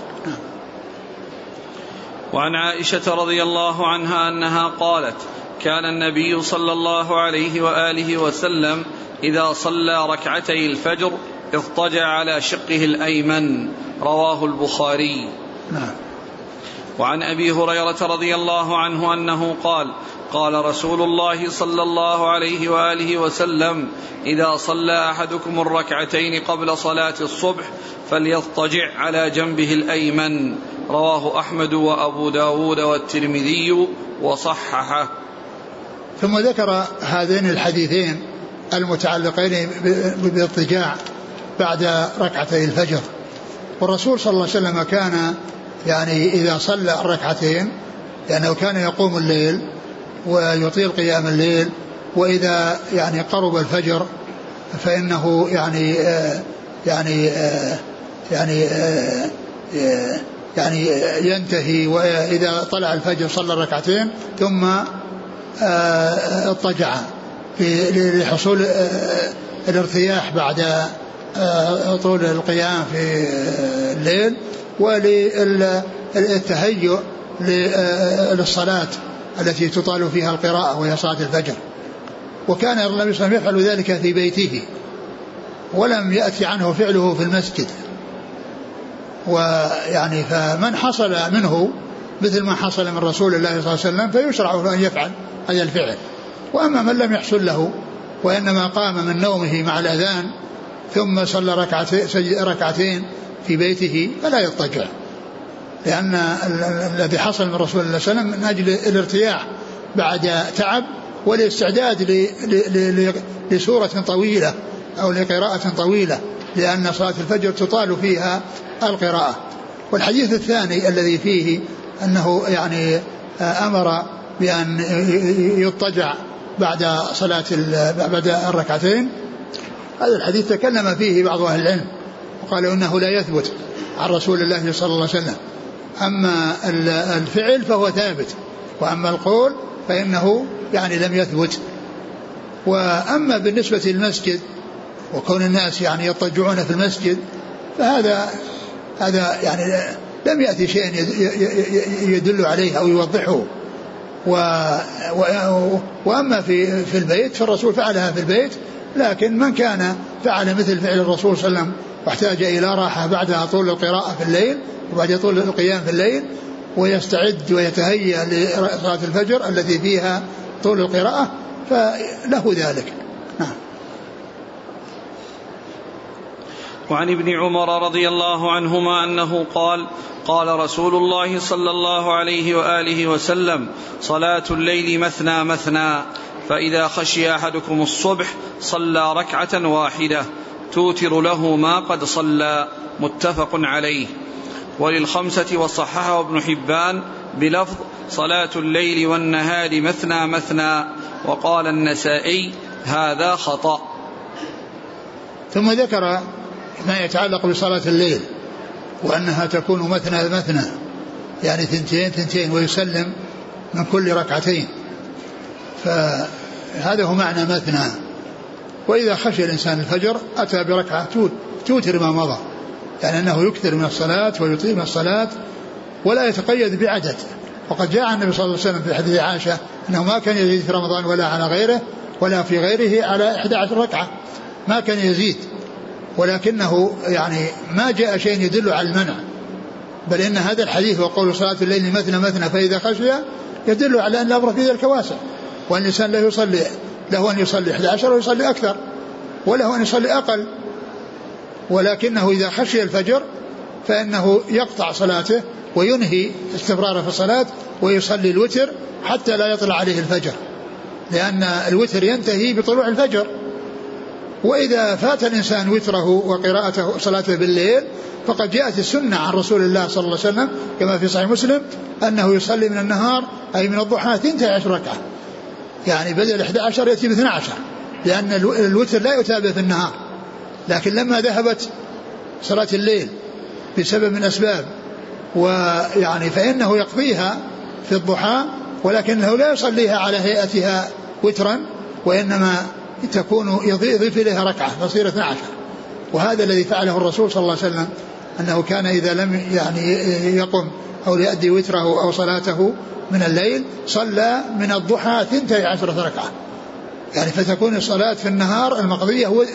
وعن عائشة رضي الله عنها أنها قالت كان النبي صلى الله عليه وآله وسلم إذا صلى ركعتي الفجر اضطجع على شقه الأيمن. رواه البخاري. نعم. وعن أبي هريرة رضي الله عنه أنه قال قال رسول الله صلى الله عليه وآله وسلم إذا صلى أحدكم الركعتين قبل صلاة الصبح فليضطجع على جنبه الأيمن. رواه أحمد وأبو داود والترمذي وصححه.
ثم ذكر هذين الحديثين المتعلقين بالاضطجاع بعد ركعتي الفجر. والرسول صلى الله عليه وسلم كان يعني إذا صلى الركعتين لأنه كان يقوم الليل ويطيل قيام الليل وإذا يعني قرب الفجر فإنه يعني آه يعني آه يعني آه يعني ينتهي وإذا طلع الفجر صلى ركعتين ثم اضطجع لحصول الارتياح بعد طول القيام في الليل. وللتهيؤ للصلاة التي تطال فيها القراءة وهي صلاة الفجر. وكان النبي صلى الله عليه وسلم يفعل ذلك في بيته ولم يأتي عنه فعله في المسجد. ويعني فمن حصل منه مثل ما حصل من رسول الله صلى الله عليه وسلم فيشرع له أن يفعل هذا الفعل. وأما من لم يحصل له وإنما قام من نومه مع الأذان ثم صلى ركعتين, ركعتين في بيته فلا يضطجع. لأن الذي حصل من رسول الله صلى الله عليه وسلم من أجل الارتياح بعد تعب والاستعداد لسورة طويلة أو لقراءة طويلة لأن صلاة الفجر تطال فيها القراءة. والحديث الثاني الذي فيه أنه يعني أمر بأن يضطجع بعد صلاة بعد الركعتين هذا الحديث تكلم فيه بعض أهل العلم. وقالوا إنه لا يثبت عن رسول الله صلى الله عليه وسلم. أما الفعل فهو ثابت وأما القول فإنه يعني لم يثبت. وأما بالنسبة للمسجد وكون الناس يعني يضطجعون في المسجد فهذا هذا يعني لم يأتي شيء يدل عليه أو يوضحه. و وأما في في البيت فالرسول فعلها في البيت لكن من كان فعل مثل فعل الرسول صلى الله عليه وسلم واحتاج إلى راحة بعدها طول القراءة في الليل وبعد طول القيام في الليل ويستعد ويتهيأ لصلاة الفجر التي فيها طول القراءة فله ذلك. نعم.
وعن ابن عمر رضي الله عنهما أنه قال قال رسول الله صلى الله عليه وآله وسلم صلاة الليل مثنى مثنى فإذا خشي أحدكم الصبح صلى ركعة واحدة. توتر له ما قد صلى متفق عليه. وللخمسة وصححه ابن حبان بلفظ صلاة الليل والنهار مثنى مثنى وقال النسائي هذا خطأ.
ثم ذكر ما يتعلق بصلاة الليل وأنها تكون مثنى مثنى يعني ثنتين ثنتين ويسلم من كل ركعتين. فهذا هو معنى مثنى. وإذا خشي الإنسان الفجر أتى بركعة توتر ما مضى يعني أنه يكثر من الصلاة ويطيل من الصلاة ولا يتقيد بعدد. وقد جاء النبي صلى الله عليه وسلم في حديث عائشة أنه ما كان يزيد في رمضان ولا على غيره ولا في غيره على 11 ركعة. ما كان يزيد ولكنه يعني ما جاء شيء يدل على المنع. بل إن هذا الحديث وقول صلاة الليل مثنى مثنى فإذا خشي يدل على أن الأمر في ذلك واسع الإنسان لا يصلي له أن يصلي 11 ويصلي أكثر وله أن يصلي أقل. ولكنه إذا خشي الفجر فإنه يقطع صلاته وينهي استمراره في الصلاة ويصلي الوتر حتى لا يطلع عليه الفجر لأن الوتر ينتهي بطلوع الفجر. وإذا فات الإنسان وتره وقراءته صلاته بالليل فقد جاءت السنة عن رسول الله صلى الله عليه وسلم كما في صحيح مسلم أنه يصلي من النهار أي من الضحى 12 ركعة. يعني بدل 11 يأتي ب 12 لأن الوتر لا يتابع في النهار لكن لما ذهبت صلاة الليل بسبب من أسباب ويعني فإنه يقضيها في الضحى ولكنه لا يصليها على هيئتها وترا وإنما تكون يضيف إليها ركعة تصير 12 وهذا الذي فعله الرسول صلى الله عليه وسلم أنه كان إذا لم يعني يقم أو يؤدي وتره أو صلاته من الليل صلى من الضحى ثنتي عشرة ركعة. يعني فتكون الصلاة في النهار المقضية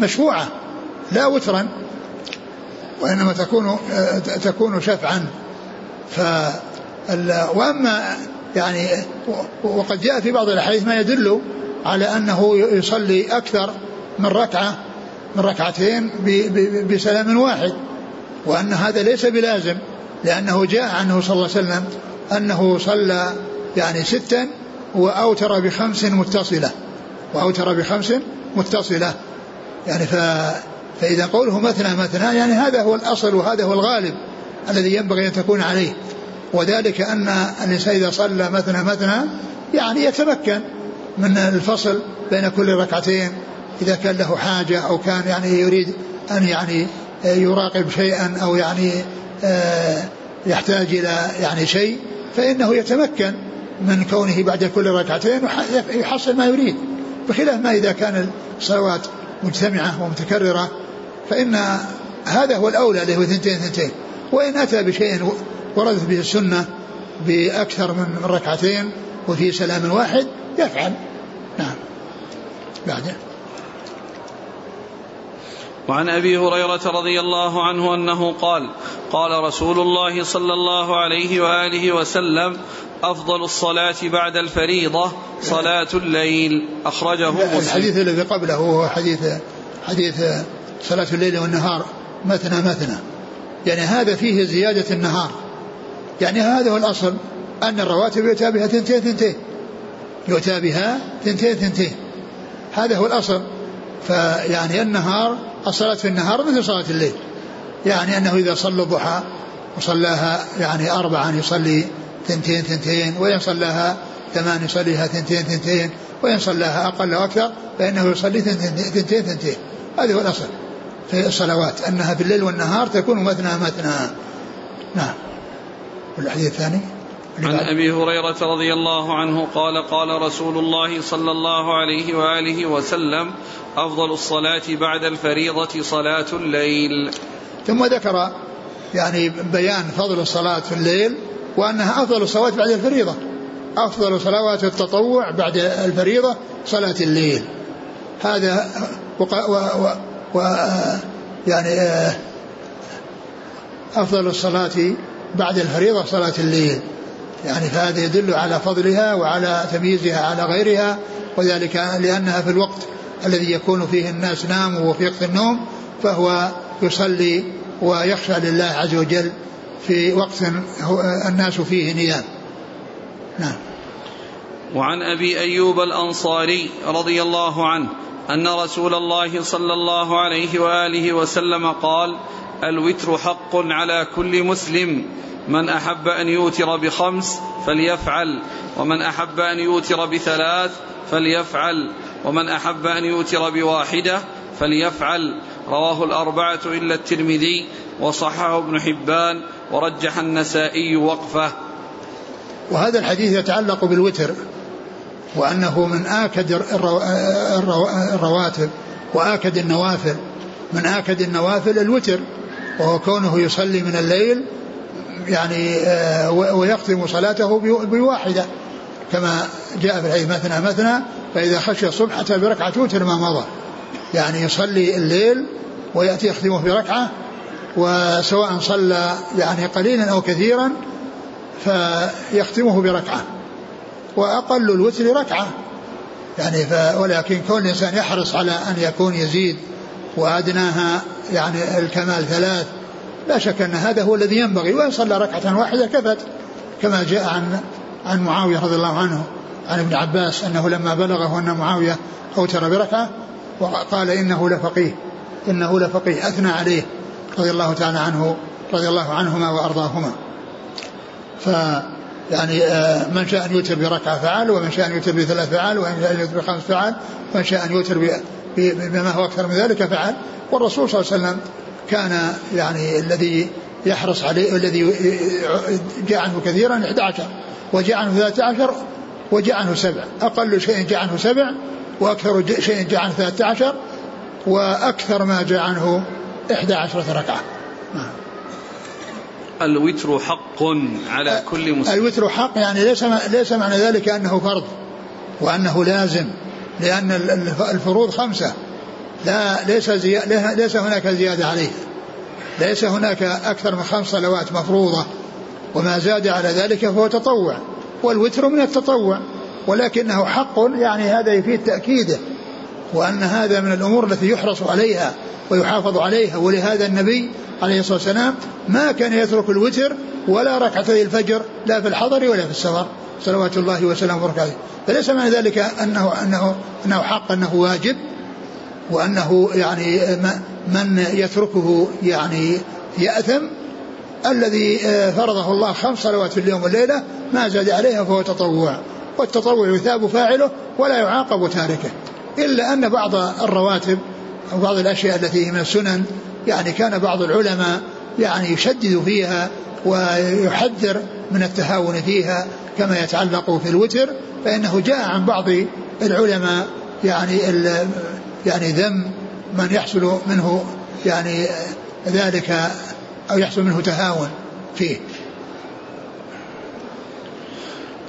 مشفوعة لا وترا وإنما تكون تكون شفعا. ف وأما يعني وقد جاء في بعض الأحاديث ما يدل على أنه يصلي أكثر من ركعة من ركعتين بسلام واحد وأن هذا ليس بلازم لأنه جاء عنه صلى الله عليه وسلم أنه صلى يعني ستا وأوتر بخمس متصلة وأوتر بخمس متصلة. يعني ف فإذا قوله مثنى مثنى يعني هذا هو الأصل وهذا هو الغالب الذي ينبغي أن تكون عليه. وذلك أن الإنسان إذا صلى مثنى مثنى يعني يتمكن من الفصل بين كل ركعتين إذا كان له حاجة أو كان يعني يريد أن يعني يراقب شيئا أو يعني آه، يحتاج إلى يعني شيء. فإنه يتمكن من كونه بعد كل ركعتين يحصل ما يريد بخلاف ما إذا كان الصلوات مجتمعة ومتكررة. فإن هذا هو الأولى اللي هو ثنتين ثنتين. وإن أتى بشيء وردت به السنة بأكثر من ركعتين وفي سلام واحد يفعل. نعم. بعده.
وعن أبي هريرة رضي الله عنه أنه قال قال رسول الله صلى الله عليه وآله وسلم أفضل الصلاة بعد الفريضة صلاة الليل. أخرجه مسلم.
الحديث الذي قبله هو حديث حديث صلاة الليل والنهار مثنى مثنى. يعني هذا فيه زيادة النهار. يعني هذا هو الأصل أن الرواتب يؤتى بها ثنتين ثنتين. يؤتى بها ثنتين ثنتين. هذا هو الأصل. فيعني النهار الصلاة في النهار مثل صلاة الليل. يعني أنه إذا صلى الضحى وصلاها يعني أربعا يصلي ثنتين ثنتين وإن صلاها ثمان يصليها ثنتين ثنتين وإن صلاها أقل أو أكثر فإنه يصلي ثنتين ثنتين هذا هو الأصل في الصلوات أنها في الليل والنهار تكون مثنى مثنى. نعم. والحديث الثاني؟
عن أبي هريرة رضي الله عنه قال قال رسول الله صلى الله عليه وآله وسلم أفضل الصلاة بعد الفريضة صلاة الليل.
ثم ذكر يعني بيان فضل الصلاه في الليل وأنها أفضل الصلوات بعد الفريضة. أفضل صلوات التطوع بعد الفريضة صلاة الليل. هذا و, و, و, و يعني أفضل الصلاة بعد الفريضة صلاة الليل. يعني فهذا يدل على فضلها وعلى تمييزها على غيرها وذلك لأنها في الوقت الذي يكون فيه الناس ناموا وفي وقت النوم فهو يصلي ويخشى لله عز وجل في وقت الناس فيه نيام. نعم.
وعن أبي أيوب الأنصاري رضي الله عنه أن رسول الله صلى الله عليه وآله وسلم قال الوتر حق على كل مسلم. من أحب أن يوتر بخمس فليفعل ومن أحب أن يوتر بثلاث فليفعل ومن أحب أن يوتر بواحدة فليفعل. رواه الأربعة إلا الترمذي وصححه ابن حبان ورجح النسائي وقفه.
وهذا الحديث يتعلق بالوتر وأنه من آكد الرواتب وآكد النوافل. من آكد النوافل الوتر. وهو كونه يصلي من الليل يعني آه، ويختم صلاته بواحدة كما جاء في الحديث مثنى مثنى فإذا خشي الصبح أتى بركعة وتر ما مضى. يعني يصلي الليل ويأتي يختمه بركعة وسواء صلى يعني قليلا أو كثيرا فيختمه بركعة وأقل الوتر ركعة. يعني ولكن كون الإنسان يحرص على أن يكون يزيد وأدناها يعني الكمال ثلاث. لا شك أن هذا هو الذي ينبغي وإن صلى ركعة واحدة كفت كما جاء عن عن معاوية رضي الله عنه عن ابن عباس أنه لما بلغه أن معاوية أوتر بركعة وقال إنه لفقيه إنه لفقيه أثنى عليه رضي الله تعالى عنه رضي الله عنهما وأرضاهما. ف يعني آه، من شاء أن يوتر بركعة فعل ومن شاء أن يوتر بثلاث فعل ومن شاء أن يوتر بخمس فعل ومن شاء أن يوتر بما هو أكثر من ذلك فعل والرسول صلى الله عليه وسلم كان يعني الذي يحرص عليه الذي جاء عنه كثيرا 11 وجاء عنه 13 وجاء عنه سبع. أقل شيء جاء عنه سبع وأكثر شيء جاء عنه 13 وأكثر ما جاء عنه 11 ركعة. نعم.
الوتر حق على كل مسلم.
الوتر حق يعني ليس ليس معنى ذلك أنه فرض وأنه لازم. لأن الفروض خمسة. لا ليس زي... ليس هناك زيادة عليه. ليس هناك أكثر من خمس صلوات مفروضة. وما زاد على ذلك فهو تطوع. والوتر من التطوع. ولكنه حق يعني هذا يفيد تأكيده. وأن هذا من الأمور التي يحرص عليها ويحافظ عليها. ولهذا النبي عليه الصلاة والسلام ما كان يترك الوتر ولا ركعتي الفجر لا في الحضر ولا في السفر. صلوات الله وسلامه وبركاته. فليس معنى ذلك أنه أنه أنه حق أنه واجب وأنه يعني من يتركه يعني يأثم. الذي فرضه الله خمس صلوات في اليوم والليلة ما زاد عليها فهو تطوع. والتطوع يثاب فاعله ولا يعاقب تاركه. إلا أن بعض الرواتب أو بعض الأشياء التي هي من السنن يعني كان بعض العلماء يعني يشدد فيها ويحذر من التهاون فيها كما يتعلق في الوتر فإنه جاء عن بعض العلماء يعني يعني ذم من يحصل منه يعني ذلك أو يحصل منه تهاون فيه.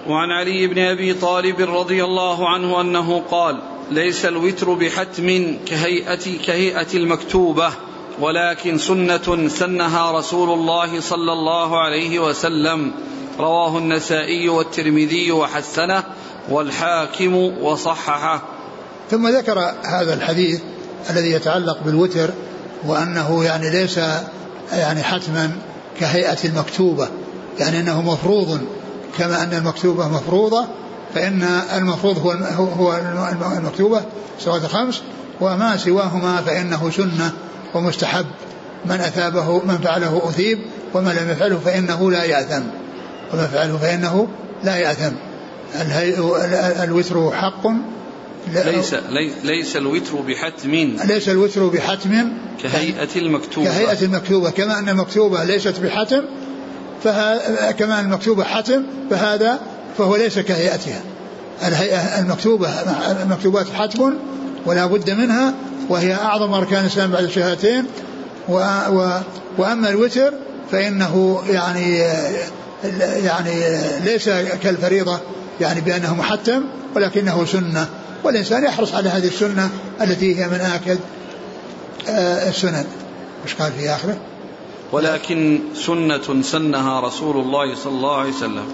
وعن علي بن أبي طالب رضي الله عنه أنه قال ليس الوتر بحتم كهيئة كهيئة المكتوبة. ولكن سنة سنها رسول الله صلى الله عليه وسلم. رواه النسائي والترمذي وحسنه والحاكم وصححه.
ثم ذكر هذا الحديث الذي يتعلق بالوتر وأنه يعني ليس يعني حتما كهيئة المكتوبة يعني أنه مفروض كما أن المكتوبة مفروضة فإن المفروض هو هو المكتوبة صلوات الخمس وما سواهما فإنه سنة. ومستحب من أثابه من فعله أثيب ومن لم يفعله فإنه لا يأثم. ومن فعله فإنه لا يأثم. الوتر حق.
ليس ليس الوتر بحتم.
ليس الوتر بحتم.
كهيئة المكتوبة.
كهيئة المكتوبة. كما أن المكتوبة ليست بحتم فها كما المكتوبة حتم فهذا فهو ليس كهيئتها. الهيئة المكتوبة المكتوبات حتم ولا بد منها وهي أعظم أركان الإسلام بعد الشهادتين. و و وأما الوتر فإنه يعني يعني ليس كالفريضة يعني بأنه محتم ولكنه سنة والإنسان يحرص على هذه السنة التي هي من آكد آه، السنن. مش قال في آخره؟
ولكن سنة سنها رسول الله صلى الله عليه وسلم.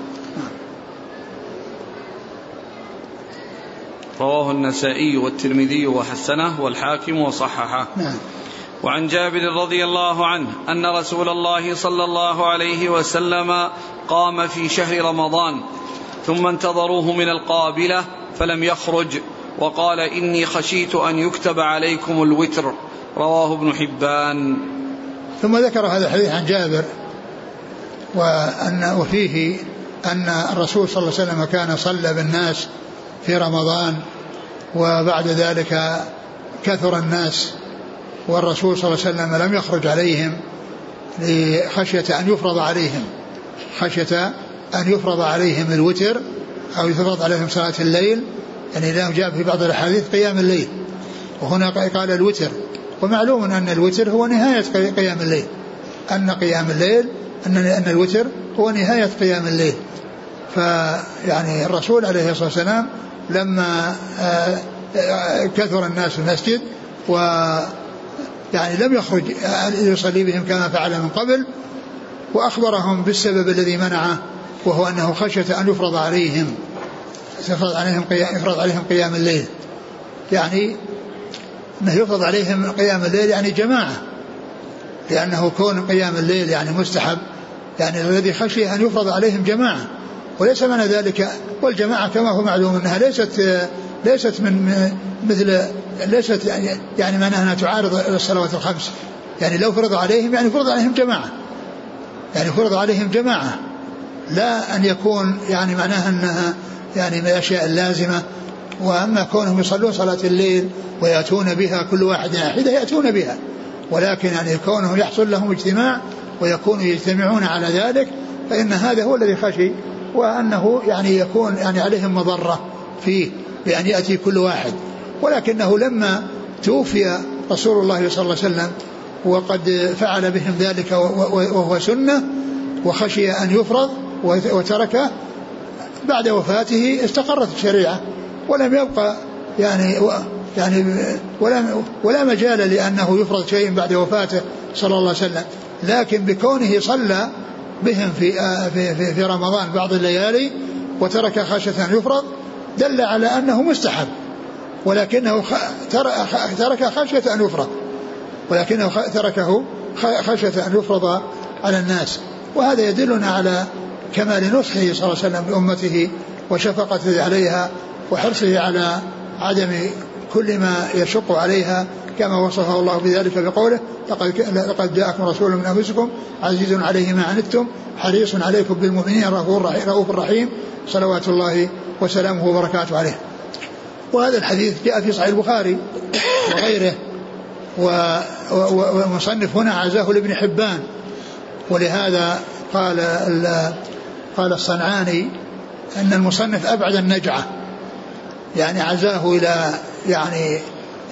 رواه النسائي والترمذي وحسنه والحاكم وصححه. نعم. وعن جابر رضي الله عنه أن رسول الله صلى الله عليه وسلم قام في شهر رمضان ثم انتظروه من القابلة فلم يخرج وقال إني خشيت أن يكتب عليكم الوتر رواه ابن حبان.
ثم ذكر هذا الحديث عن جابر وأن وفيه أن الرسول صلى الله عليه وسلم كان صلى بالناس في رمضان وبعد ذلك كثر الناس والرسول صلى الله عليه وسلم لم يخرج عليهم لخشية أن يفرض عليهم خشية أن يفرض عليهم الوتر أو يفرض عليهم صلاة الليل. يعني لأنه جاء في بعض الأحاديث قيام الليل وهنا قال الوتر. ومعلوم أن الوتر هو نهاية قيام الليل. أن قيام الليل أن أن الوتر هو نهاية قيام الليل. فيعني الرسول عليه الصلاة والسلام لما آه، آه، كثر الناس في المسجد و يعني لم يخرج يصلي بهم كما فعل من قبل وأخبرهم بالسبب الذي منعه وهو أنه خشية أن يفرض عليهم يفرض عليهم قيام, يفرض عليهم قيام الليل. يعني أنه يفرض عليهم قيام الليل يعني جماعة لأنه كون قيام الليل يعني مستحب يعني الذي خشي أن يفرض عليهم جماعة. وليس معنى ذلك والجماعة كما هو معلوم أنها ليست ليست من مثل ليست يعني, يعني معناها أنها تعارض الصلوات الخمس. يعني لو فرض عليهم يعني فرض عليهم جماعة. يعني فرض عليهم جماعة. لا أن يكون يعني معناها أنها يعني من الأشياء اللازمة. وأما كونهم يصلون صلاة الليل ويأتون بها كل واحد حدة يأتون بها. ولكن يعني كونهم يحصل لهم اجتماع ويكونوا يجتمعون على ذلك فإن هذا هو الذي خشي وأنه يعني يكون يعني عليهم مضرة فيه بأن يأتي كل واحد. ولكنه لما توفي رسول الله صلى الله عليه وسلم وقد فعل بهم ذلك وهو سنة وخشي أن يفرض وتركه بعد وفاته استقرت الشريعة. ولم يبقى يعني يعني ولا ولا مجال لأنه يفرض شيء بعد وفاته صلى الله عليه وسلم. لكن بكونه صلى بهم في في في, في رمضان بعض الليالي وترك خشية أن يفرض دل على أنه مستحب ولكنه ترك خشية أن يفرض ولكنه تركه خشية أن يفرض على الناس. وهذا يدلنا على كمال نصحه صلى الله عليه وسلم لأمته وشفقته عليها وحرصه على عدم كل ما يشق عليها كما وصفه الله بذلك بقوله لقد لقد جاءكم رسول من أنفسكم عزيز عليه ما عنتم حريص عليكم بالمؤمنين رؤوف رحيم صلوات الله وسلامه وبركاته عليه. وهذا الحديث جاء في صحيح البخاري وغيره. والمصنف هنا عزاه لابن حبان. ولهذا قال قال الصنعاني أن المصنف أبعد النجعة. يعني عزاه إلى يعني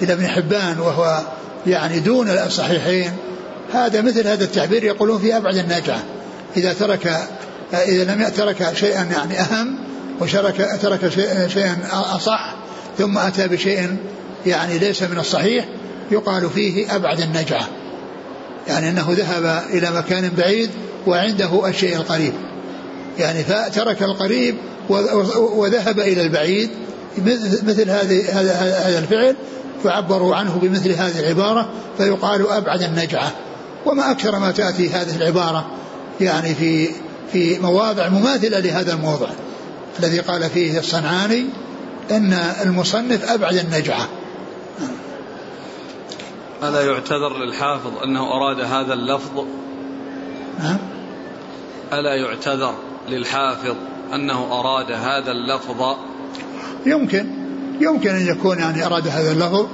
إلى ابن حبان وهو يعني دون الصحيحين. هذا مثل هذا التعبير يقولون في أبعد النجعه إذا ترك إذا لم ترك شيئا يعني أهم وشرك ترك شيئا أصح ثم أتى بشيء يعني ليس من الصحيح يقال فيه أبعد النجعه يعني أنه ذهب إلى مكان بعيد وعنده الشيء القريب. يعني فترك القريب وذهب إلى البعيد. مثل هذه هذا الفعل فعبروا عنه بمثل هذه العبارة فيقال أبعد النجعة. وما أكثر ما تأتي هذه العبارة يعني في في مواضع مماثلة لهذا الموضع. الذي قال فيه الصنعاني إن المصنف أبعد النجعة.
ألا يعتذر للحافظ أنه أراد هذا اللفظ.
نعم
ألا يعتذر للحافظ أنه أراد هذا اللفظ؟
يمكن. يمكن أن يكون يعني أراد هذا اللفظ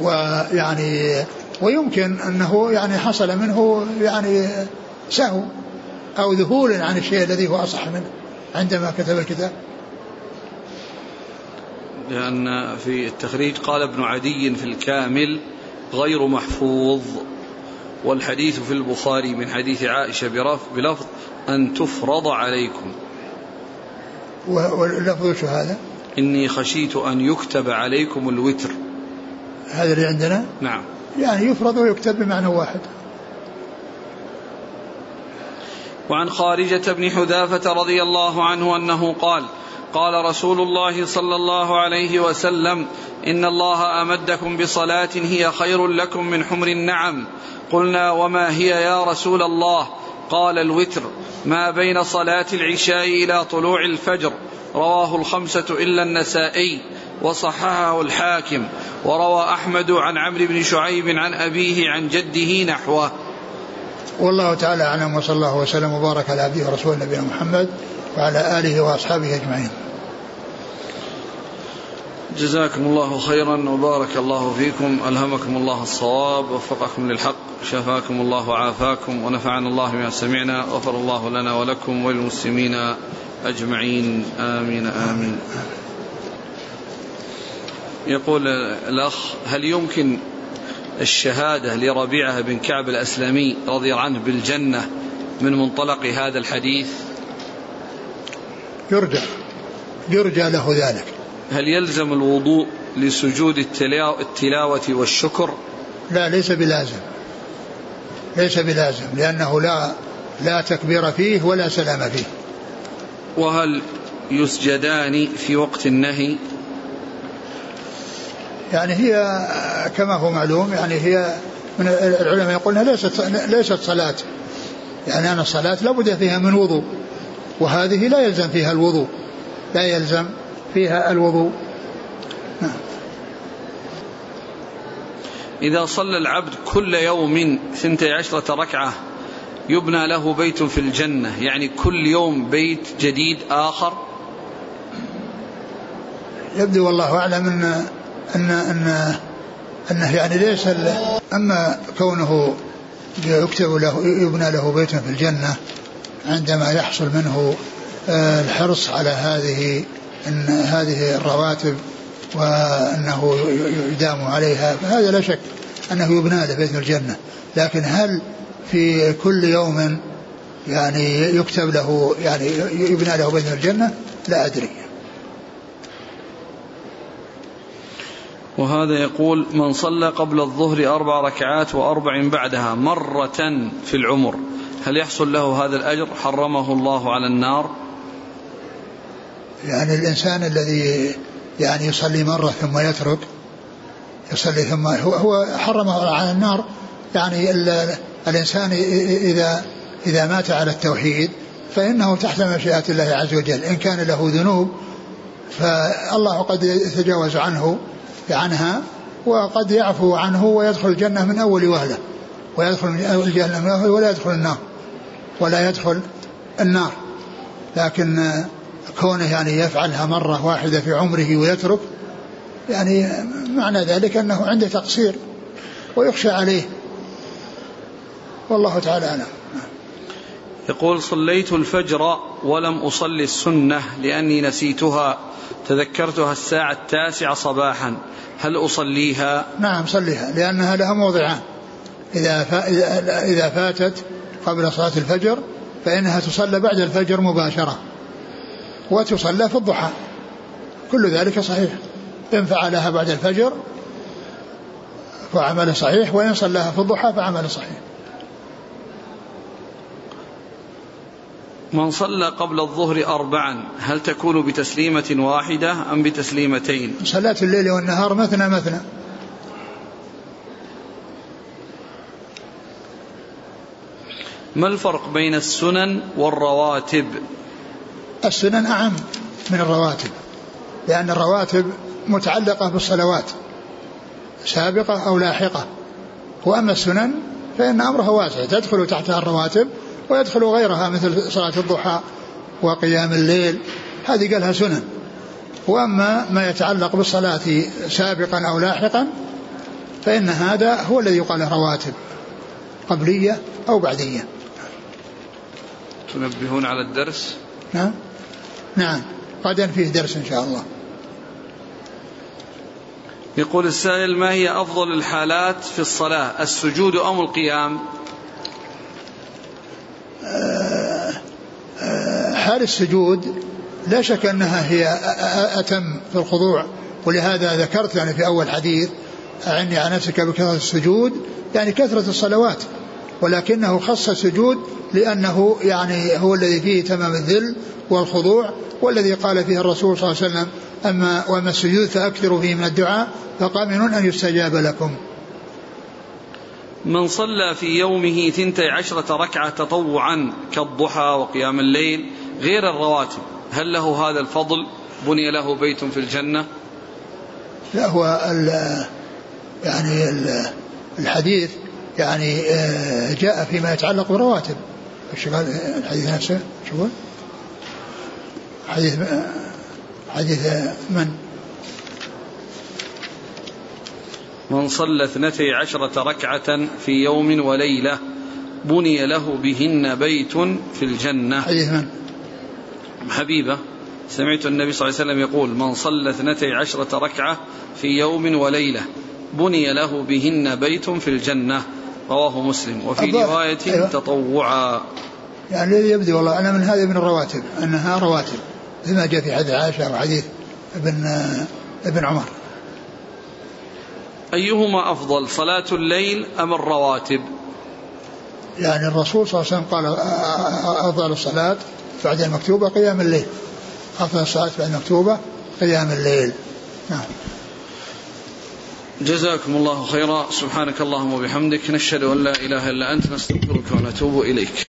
ويعني ويمكن أنه يعني حصل منه يعني سهو أو ذهول عن الشيء الذي هو أصح منه عندما كتب الكتاب
لأن في التخريج قال ابن عدي في الكامل غير محفوظ والحديث في البخاري من حديث عائشة بلفظ أن تفرض عليكم
واللفظ شو هذا؟
إني خشيت أن يكتب عليكم الوتر.
هذا اللي عندنا؟
نعم.
يعني يفرض ويكتب بمعنى واحد.
وعن خارجة بن حذافة رضي الله عنه أنه قال قال رسول الله صلى الله عليه وسلم إن الله أمدكم بصلاة هي خير لكم من حمر النعم. قلنا وما هي يا رسول الله؟ قال الوتر. ما بين صلاة العشاء إلى طلوع الفجر. رواه الخمسة إلا النسائي وصححه الحاكم وروى أحمد عن عمرو بن شعيب عن أبيه عن جده نحوه.
والله تعالى أعلم وصلى الله وسلم وبارك على عبده ورسوله نبينا محمد وعلى آله وأصحابه أجمعين.
جزاكم الله خيرا وبارك الله فيكم. ألهمكم الله الصواب وفقكم للحق شفاكم الله وعافاكم ونفعنا الله بما سمعنا غفر الله لنا ولكم وللمسلمين. أجمعين. آمين آمين. يقول الأخ هل يمكن الشهادة لربيعة بن كعب الأسلمي رضي عنه بالجنة من منطلق هذا الحديث؟
يرجع يرجى له ذلك.
هل يلزم الوضوء لسجود التلاوة والشكر؟
لا ليس بلازم. ليس بلازم لأنه لا لا تكبير فيه ولا سلام فيه.
وهل يسجدان في وقت النهي؟
يعني هي كما هو معلوم يعني هي من العلماء يقولون ليست ليست صلاة. يعني أن الصلاة لابد فيها من وضوء وهذه لا يلزم فيها الوضوء. لا يلزم فيها الوضوء.
إذا صلى العبد كل يوم ثنتي عشرة ركعة يبنى له بيت في الجنة. يعني كل يوم بيت جديد آخر.
يبدو والله أعلم أن أن أن أنه يعني ليس أما كونه يكتب له يبنى له بيت في الجنة عندما يحصل منه آه، الحرص على هذه أن هذه الرواتب وأنه يدام عليها فهذا لا شك أنه يبنى له بيت الجنة. لكن هل في كل يوم يعني يكتب له يعني يبنى له بيت الجنة لا أدري.
وهذا يقول من صلى قبل الظهر أربع ركعات وأربع بعدها مرة في العمر هل يحصل له هذا الأجر؟ حرمه الله على النار؟
يعني الإنسان الذي يعني يصلي مرة ثم يترك يصلي ثم هو, هو حرمه على النار يعني الإنسان إذا إذا مات على التوحيد فإنه تحت مشيئة الله عز وجل. إن كان له ذنوب فالله قد يتجاوز عنه عنها وقد يعفو عنه ويدخل الجنة من أول وهلة ويدخل الجنة من أول ولا يدخل النار ولا يدخل النار. لكن كونه يعني يفعلها مرة واحدة في عمره ويترك يعني معنى ذلك أنه عنده تقصير ويخشى عليه. والله تعالى أعلم.
يقول صليت الفجر ولم أصلي السنة لأني نسيتها تذكرتها الساعة التاسعة صباحا. هل أصليها؟
نعم صليها لأنها لها موضعان. إذا إذا فاتت قبل صلاة الفجر فإنها تصلى بعد الفجر مباشرة. وتصلى في الضحى. كل ذلك صحيح. إن فعلها بعد الفجر فعمل صحيح وإن صلاها في الضحى فعمل صحيح.
من صلى قبل الظهر أربعا هل تكون بتسليمة واحدة أم بتسليمتين؟
صلاة الليل والنهار مثنى مثنى.
ما الفرق بين السنن والرواتب؟
السنن أعم من الرواتب لأن الرواتب متعلقة بالصلوات سابقة أو لاحقة. وأما السنن فإن أمرها واسع تدخل تحتها الرواتب ويدخل غيرها مثل صلاة الضحى وقيام الليل. هذه قالها سنن. وأما ما يتعلق بالصلاة سابقا أو لاحقا فإن هذا هو الذي يقال رواتب قبلية أو بعدية.
تنبهون على الدرس؟
نعم. نعم. غدا فيه درس إن شاء الله.
يقول السائل ما هي أفضل الحالات في الصلاة السجود أم القيام؟
حال السجود لا شك أنها هي أتم في الخضوع ولهذا ذكرت يعني في أول حديث أعني على نفسك بكثرة السجود يعني كثرة الصلوات ولكنه خص السجود لأنه يعني هو الذي فيه تمام الذل والخضوع والذي قال فيه الرسول صلى الله عليه وسلم أما وأما السجود فأكثروا فيه من الدعاء فقامن أن يستجاب لكم.
من صلى في يومه ثنتي عشرة ركعة تطوعا كالضحى وقيام الليل غير الرواتب. هل له هذا الفضل؟ بني له بيت في الجنة؟
لا هو ال يعني ال الحديث يعني آه، جاء فيما يتعلق بالرواتب. الحديث نفسه شو حديث حديث من؟
من صلى اثنتي عشرة ركعة في يوم وليلة بني له بهن بيت في الجنة.
حديث من؟
حبيبة سمعت النبي صلى الله عليه وسلم يقول من صلى اثنتي عشرة ركعة في يوم وليلة بني له بهن بيت في الجنة. رواه مسلم. وفي رواية أيوة. تطوعا.
يعني الذي يبدو والله أنا من هذه من الرواتب أنها رواتب مثل ما جاء في حديث عائشة وحديث ابن ابن عمر.
أيهما أفضل صلاة الليل أم الرواتب؟
يعني الرسول صلى الله عليه وسلم قال أفضل الصلاة بعد المكتوبة قيام الليل. أفضل الصلاة بعد المكتوبة قيام الليل. نعم.
جزاكم الله خيرا. سبحانك اللهم وبحمدك نشهد أن لا إله إلا أنت نستغفرك ونتوب إليك.